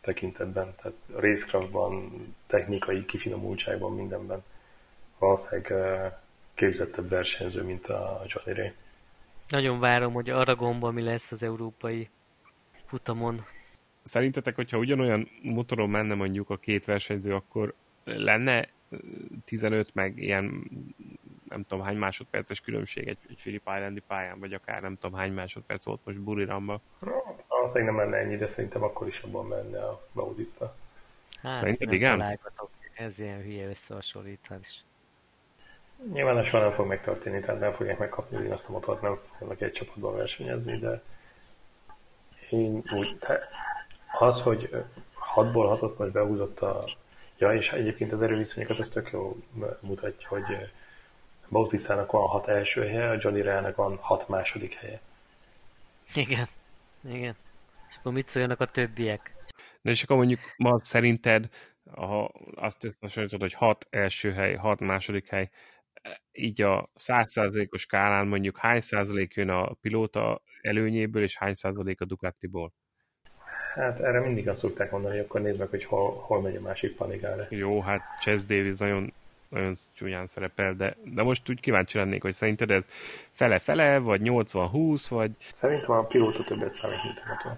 tekintetben, tehát racecraftban, technikai kifinomultságban, mindenben. Valószínűleg képzettebb versenyző, mint a Johnny Ray. Nagyon várom, hogy Aragonban mi lesz az európai futamon. Szerintetek, hogyha ugyanolyan motoron menne mondjuk a két versenyző, akkor lenne 15 meg ilyen nem tudom hány másodperces különbség egy, egy Philip Islandi pályán, vagy akár nem tudom hány másodperc volt most Buriramba. Valószínűleg nem menne ennyi, de szerintem akkor is abban menne a Bautista. Hát, Szerinted igen? Ez ilyen hülye összehasonlítás. Nyilván ez soha nem fog megtörténni, tehát nem fogják megkapni ugyanazt a motort, nem fognak egy csapatban versenyezni, de én úgy, te, az, hogy 6-ból 6-ot most behúzott a Ja, és egyébként az erőviszonyokat ez tök jó mutatja, hogy Bautistának van 6 első helye, a Johnny Ray-nek van 6 második helye. Igen. Igen. És akkor mit szóljanak a többiek? De és akkor mondjuk ma szerinted, ha azt összehasonlítod, hogy 6 első hely, 6 második hely, így a 100%-os skálán mondjuk hány százalék jön a pilóta előnyéből, és hány százalék a Ducatiból? Hát erre mindig azt szokták mondani, hogy akkor nézd meg, hogy hol, hol megy a másik panigára. Jó, hát Chess Davis nagyon, nagyon csúnyán szerepel, de, de most úgy kíváncsi lennék, hogy szerinted ez fele-fele, vagy 80-20, vagy Szerintem a pilóta többet számít, mint a motor.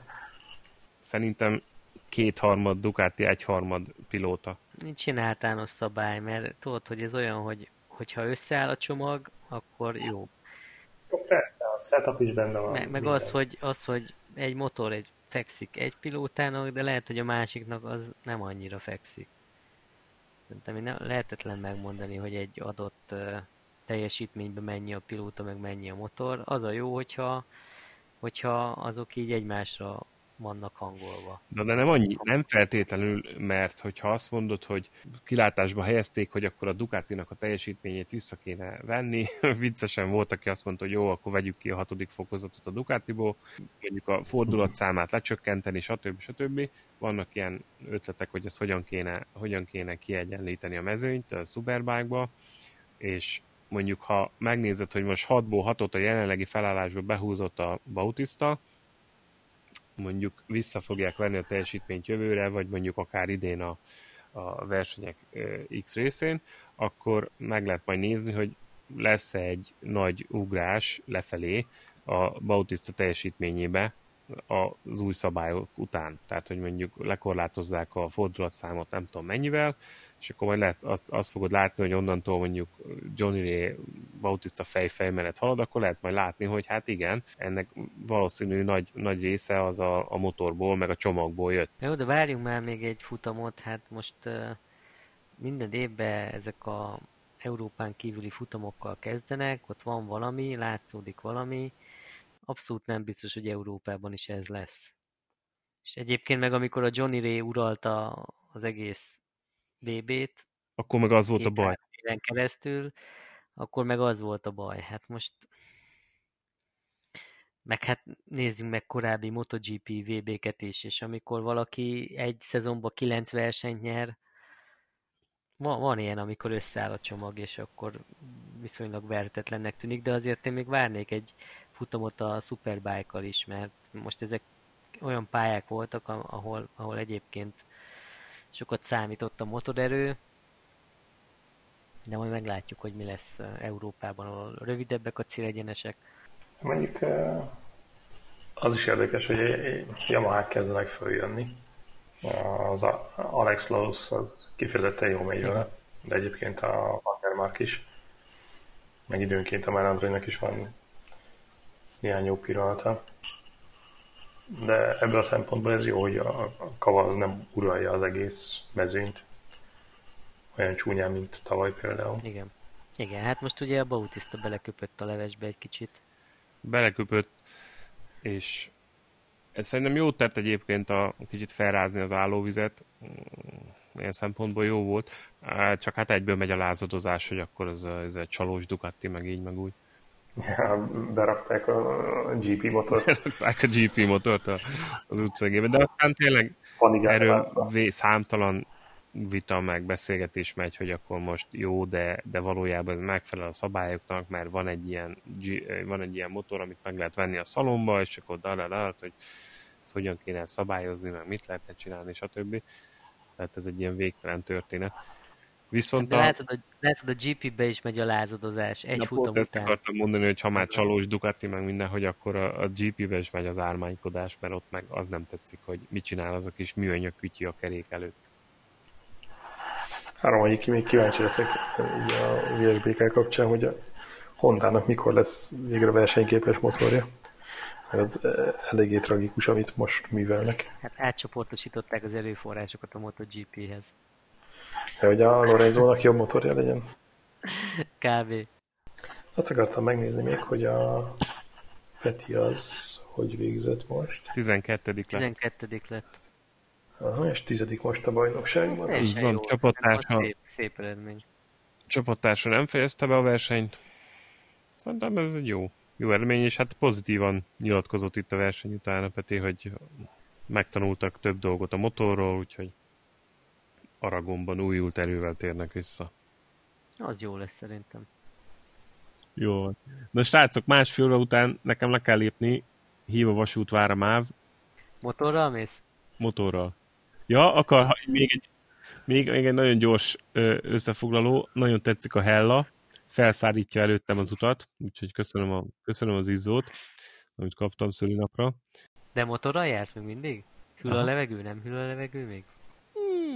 szerintem kétharmad Ducati, egyharmad pilóta. Nincs ilyen általános szabály, mert tudod, hogy ez olyan, hogy hogyha összeáll a csomag, akkor jó. Persze, a setup is benne van. Meg, meg az, hogy, az, hogy egy motor egy fekszik egy pilótának, de lehet, hogy a másiknak az nem annyira fekszik. Szerintem nem lehetetlen megmondani, hogy egy adott uh, teljesítményben mennyi a pilóta, meg mennyi a motor. Az a jó, hogyha, hogyha azok így egymásra vannak hangolva. De, de nem annyi, nem feltétlenül, mert hogyha azt mondod, hogy kilátásba helyezték, hogy akkor a Ducatinak a teljesítményét vissza kéne venni, [laughs] viccesen volt, aki azt mondta, hogy jó, akkor vegyük ki a hatodik fokozatot a Ducatiból, mondjuk a fordulatszámát lecsökkenteni, stb. stb. Vannak ilyen ötletek, hogy ezt hogyan kéne, hogyan kéne kiegyenlíteni a mezőnyt a Superbike-ba, és mondjuk ha megnézed, hogy most 6-ból 6-ot a jelenlegi felállásba behúzott a Bautista, mondjuk vissza fogják venni a teljesítményt jövőre, vagy mondjuk akár idén a, a versenyek X részén, akkor meg lehet majd nézni, hogy lesz egy nagy ugrás lefelé a Bautista teljesítményébe, az új szabályok után. Tehát, hogy mondjuk lekorlátozzák a fordulatszámot nem tudom mennyivel, és akkor majd lesz, azt, azt fogod látni, hogy onnantól mondjuk Johnny Ray Bautista fej-fej mellett halad, akkor lehet majd látni, hogy hát igen, ennek valószínű nagy, nagy része az a, a motorból, meg a csomagból jött. Jó, de várjunk már még egy futamot, hát most minden évben ezek a Európán kívüli futamokkal kezdenek, ott van valami, látszódik valami, abszolút nem biztos, hogy Európában is ez lesz. És egyébként meg amikor a Johnny Ray uralta az egész BB-t, akkor meg az volt a baj. keresztül, akkor meg az volt a baj. Hát most meg hát nézzünk meg korábbi MotoGP VB-ket is, és amikor valaki egy szezonban kilenc versenyt nyer, van, van ilyen, amikor összeáll a csomag, és akkor viszonylag vertetlennek tűnik, de azért én még várnék egy futamot a Superbike-kal is, mert most ezek olyan pályák voltak, ahol, ahol egyébként sokat számított a motorerő, de majd meglátjuk, hogy mi lesz Európában, ahol rövidebbek a célegyenesek. Mondjuk az is érdekes, hogy Yamaha kezdenek följönni. Az Alex Lowe's az kifejezetten jó megy vele, de egyébként a Vandermark is. Meg időnként a Melandroynak is van néhány jó pillanata. De ebből a szempontból ez jó, hogy a, a kaval nem uralja az egész mezőnyt. Olyan csúnyán, mint tavaly például. Igen. Igen, hát most ugye a Bautista beleköpött a levesbe egy kicsit. Beleköpött, és ez szerintem jó tett egyébként a kicsit felrázni az állóvizet. Ilyen szempontból jó volt. Csak hát egyből megy a lázadozás, hogy akkor ez, ez egy csalós Ducati, meg így, meg úgy. Ja, berakták a GP motort. Berakták a GP motort az utcagébe, de aztán tényleg erről számtalan vita meg beszélgetés megy, hogy akkor most jó, de, de valójában ez megfelel a szabályoknak, mert van egy ilyen, van egy ilyen motor, amit meg lehet venni a szalomba, és akkor dalal, hogy ezt hogyan kéne szabályozni, meg mit lehetne csinálni, stb. Tehát ez egy ilyen végtelen történet. Viszont De a... látod, a, látod, a GP-be is megy a lázadozás, egy Na, futam ezt akartam mondani, hogy ha már csalós Ducati, meg minden, hogy akkor a, a GP-be is megy az ármánykodás, mert ott meg az nem tetszik, hogy mit csinál az a kis műanyag kütyű a kerék előtt. Három ki még kíváncsi leszek a VSBK kapcsán, hogy a Hondának mikor lesz végre versenyképes motorja. Ez eh, eléggé tragikus, amit most művelnek. Hát átcsoportosították az erőforrásokat a MotoGP-hez. Hogy a Lorenzónak jobb motorja legyen? Kb. Azt akartam megnézni még, hogy a Peti az hogy végzett most. 12. lett. 12. lett. Aha, és tizedik most a bajnokságban. Így van, csapattársa. Szép, szép eredmény. Csapattársa nem fejezte be a versenyt. Szerintem ez egy jó, jó eredmény, és hát pozitívan nyilatkozott itt a verseny után Peti, hogy megtanultak több dolgot a motorról, úgyhogy Aragonban újult erővel térnek vissza. Az jó lesz szerintem. Jó Na srácok, másfél óra után nekem le kell lépni, hív a vasút, vár a MÁV. Motorral mész? Motorral. Ja, akar, még egy, még, még egy nagyon gyors összefoglaló, nagyon tetszik a Hella, felszárítja előttem az utat, úgyhogy köszönöm, a, köszönöm az izzót, amit kaptam szülinapra. De motorral jársz még mindig? Hűl a levegő, nem hűl a levegő még?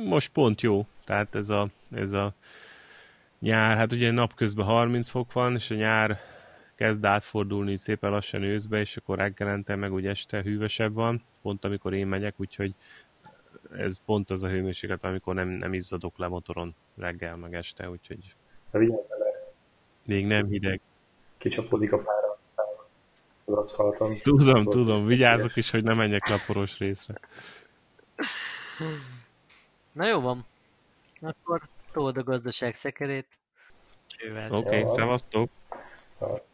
Most pont jó. Tehát ez a, ez a nyár, hát ugye napközben 30 fok van, és a nyár kezd átfordulni szépen lassan őszbe, és akkor reggelente meg úgy este hűvösebb van, pont amikor én megyek, úgyhogy ez pont az a hőmérséklet, amikor nem, nem izzadok le motoron reggel meg este, úgyhogy vele, még nem hideg. kicsapódik a pára aztán az aszfalton. Tudom, tudom, vigyázok is, hogy ne menjek naporos részre. [laughs] Na jó van. Akkor told a gazdaság szekerét. Oké, okay, szevasztok! Szóval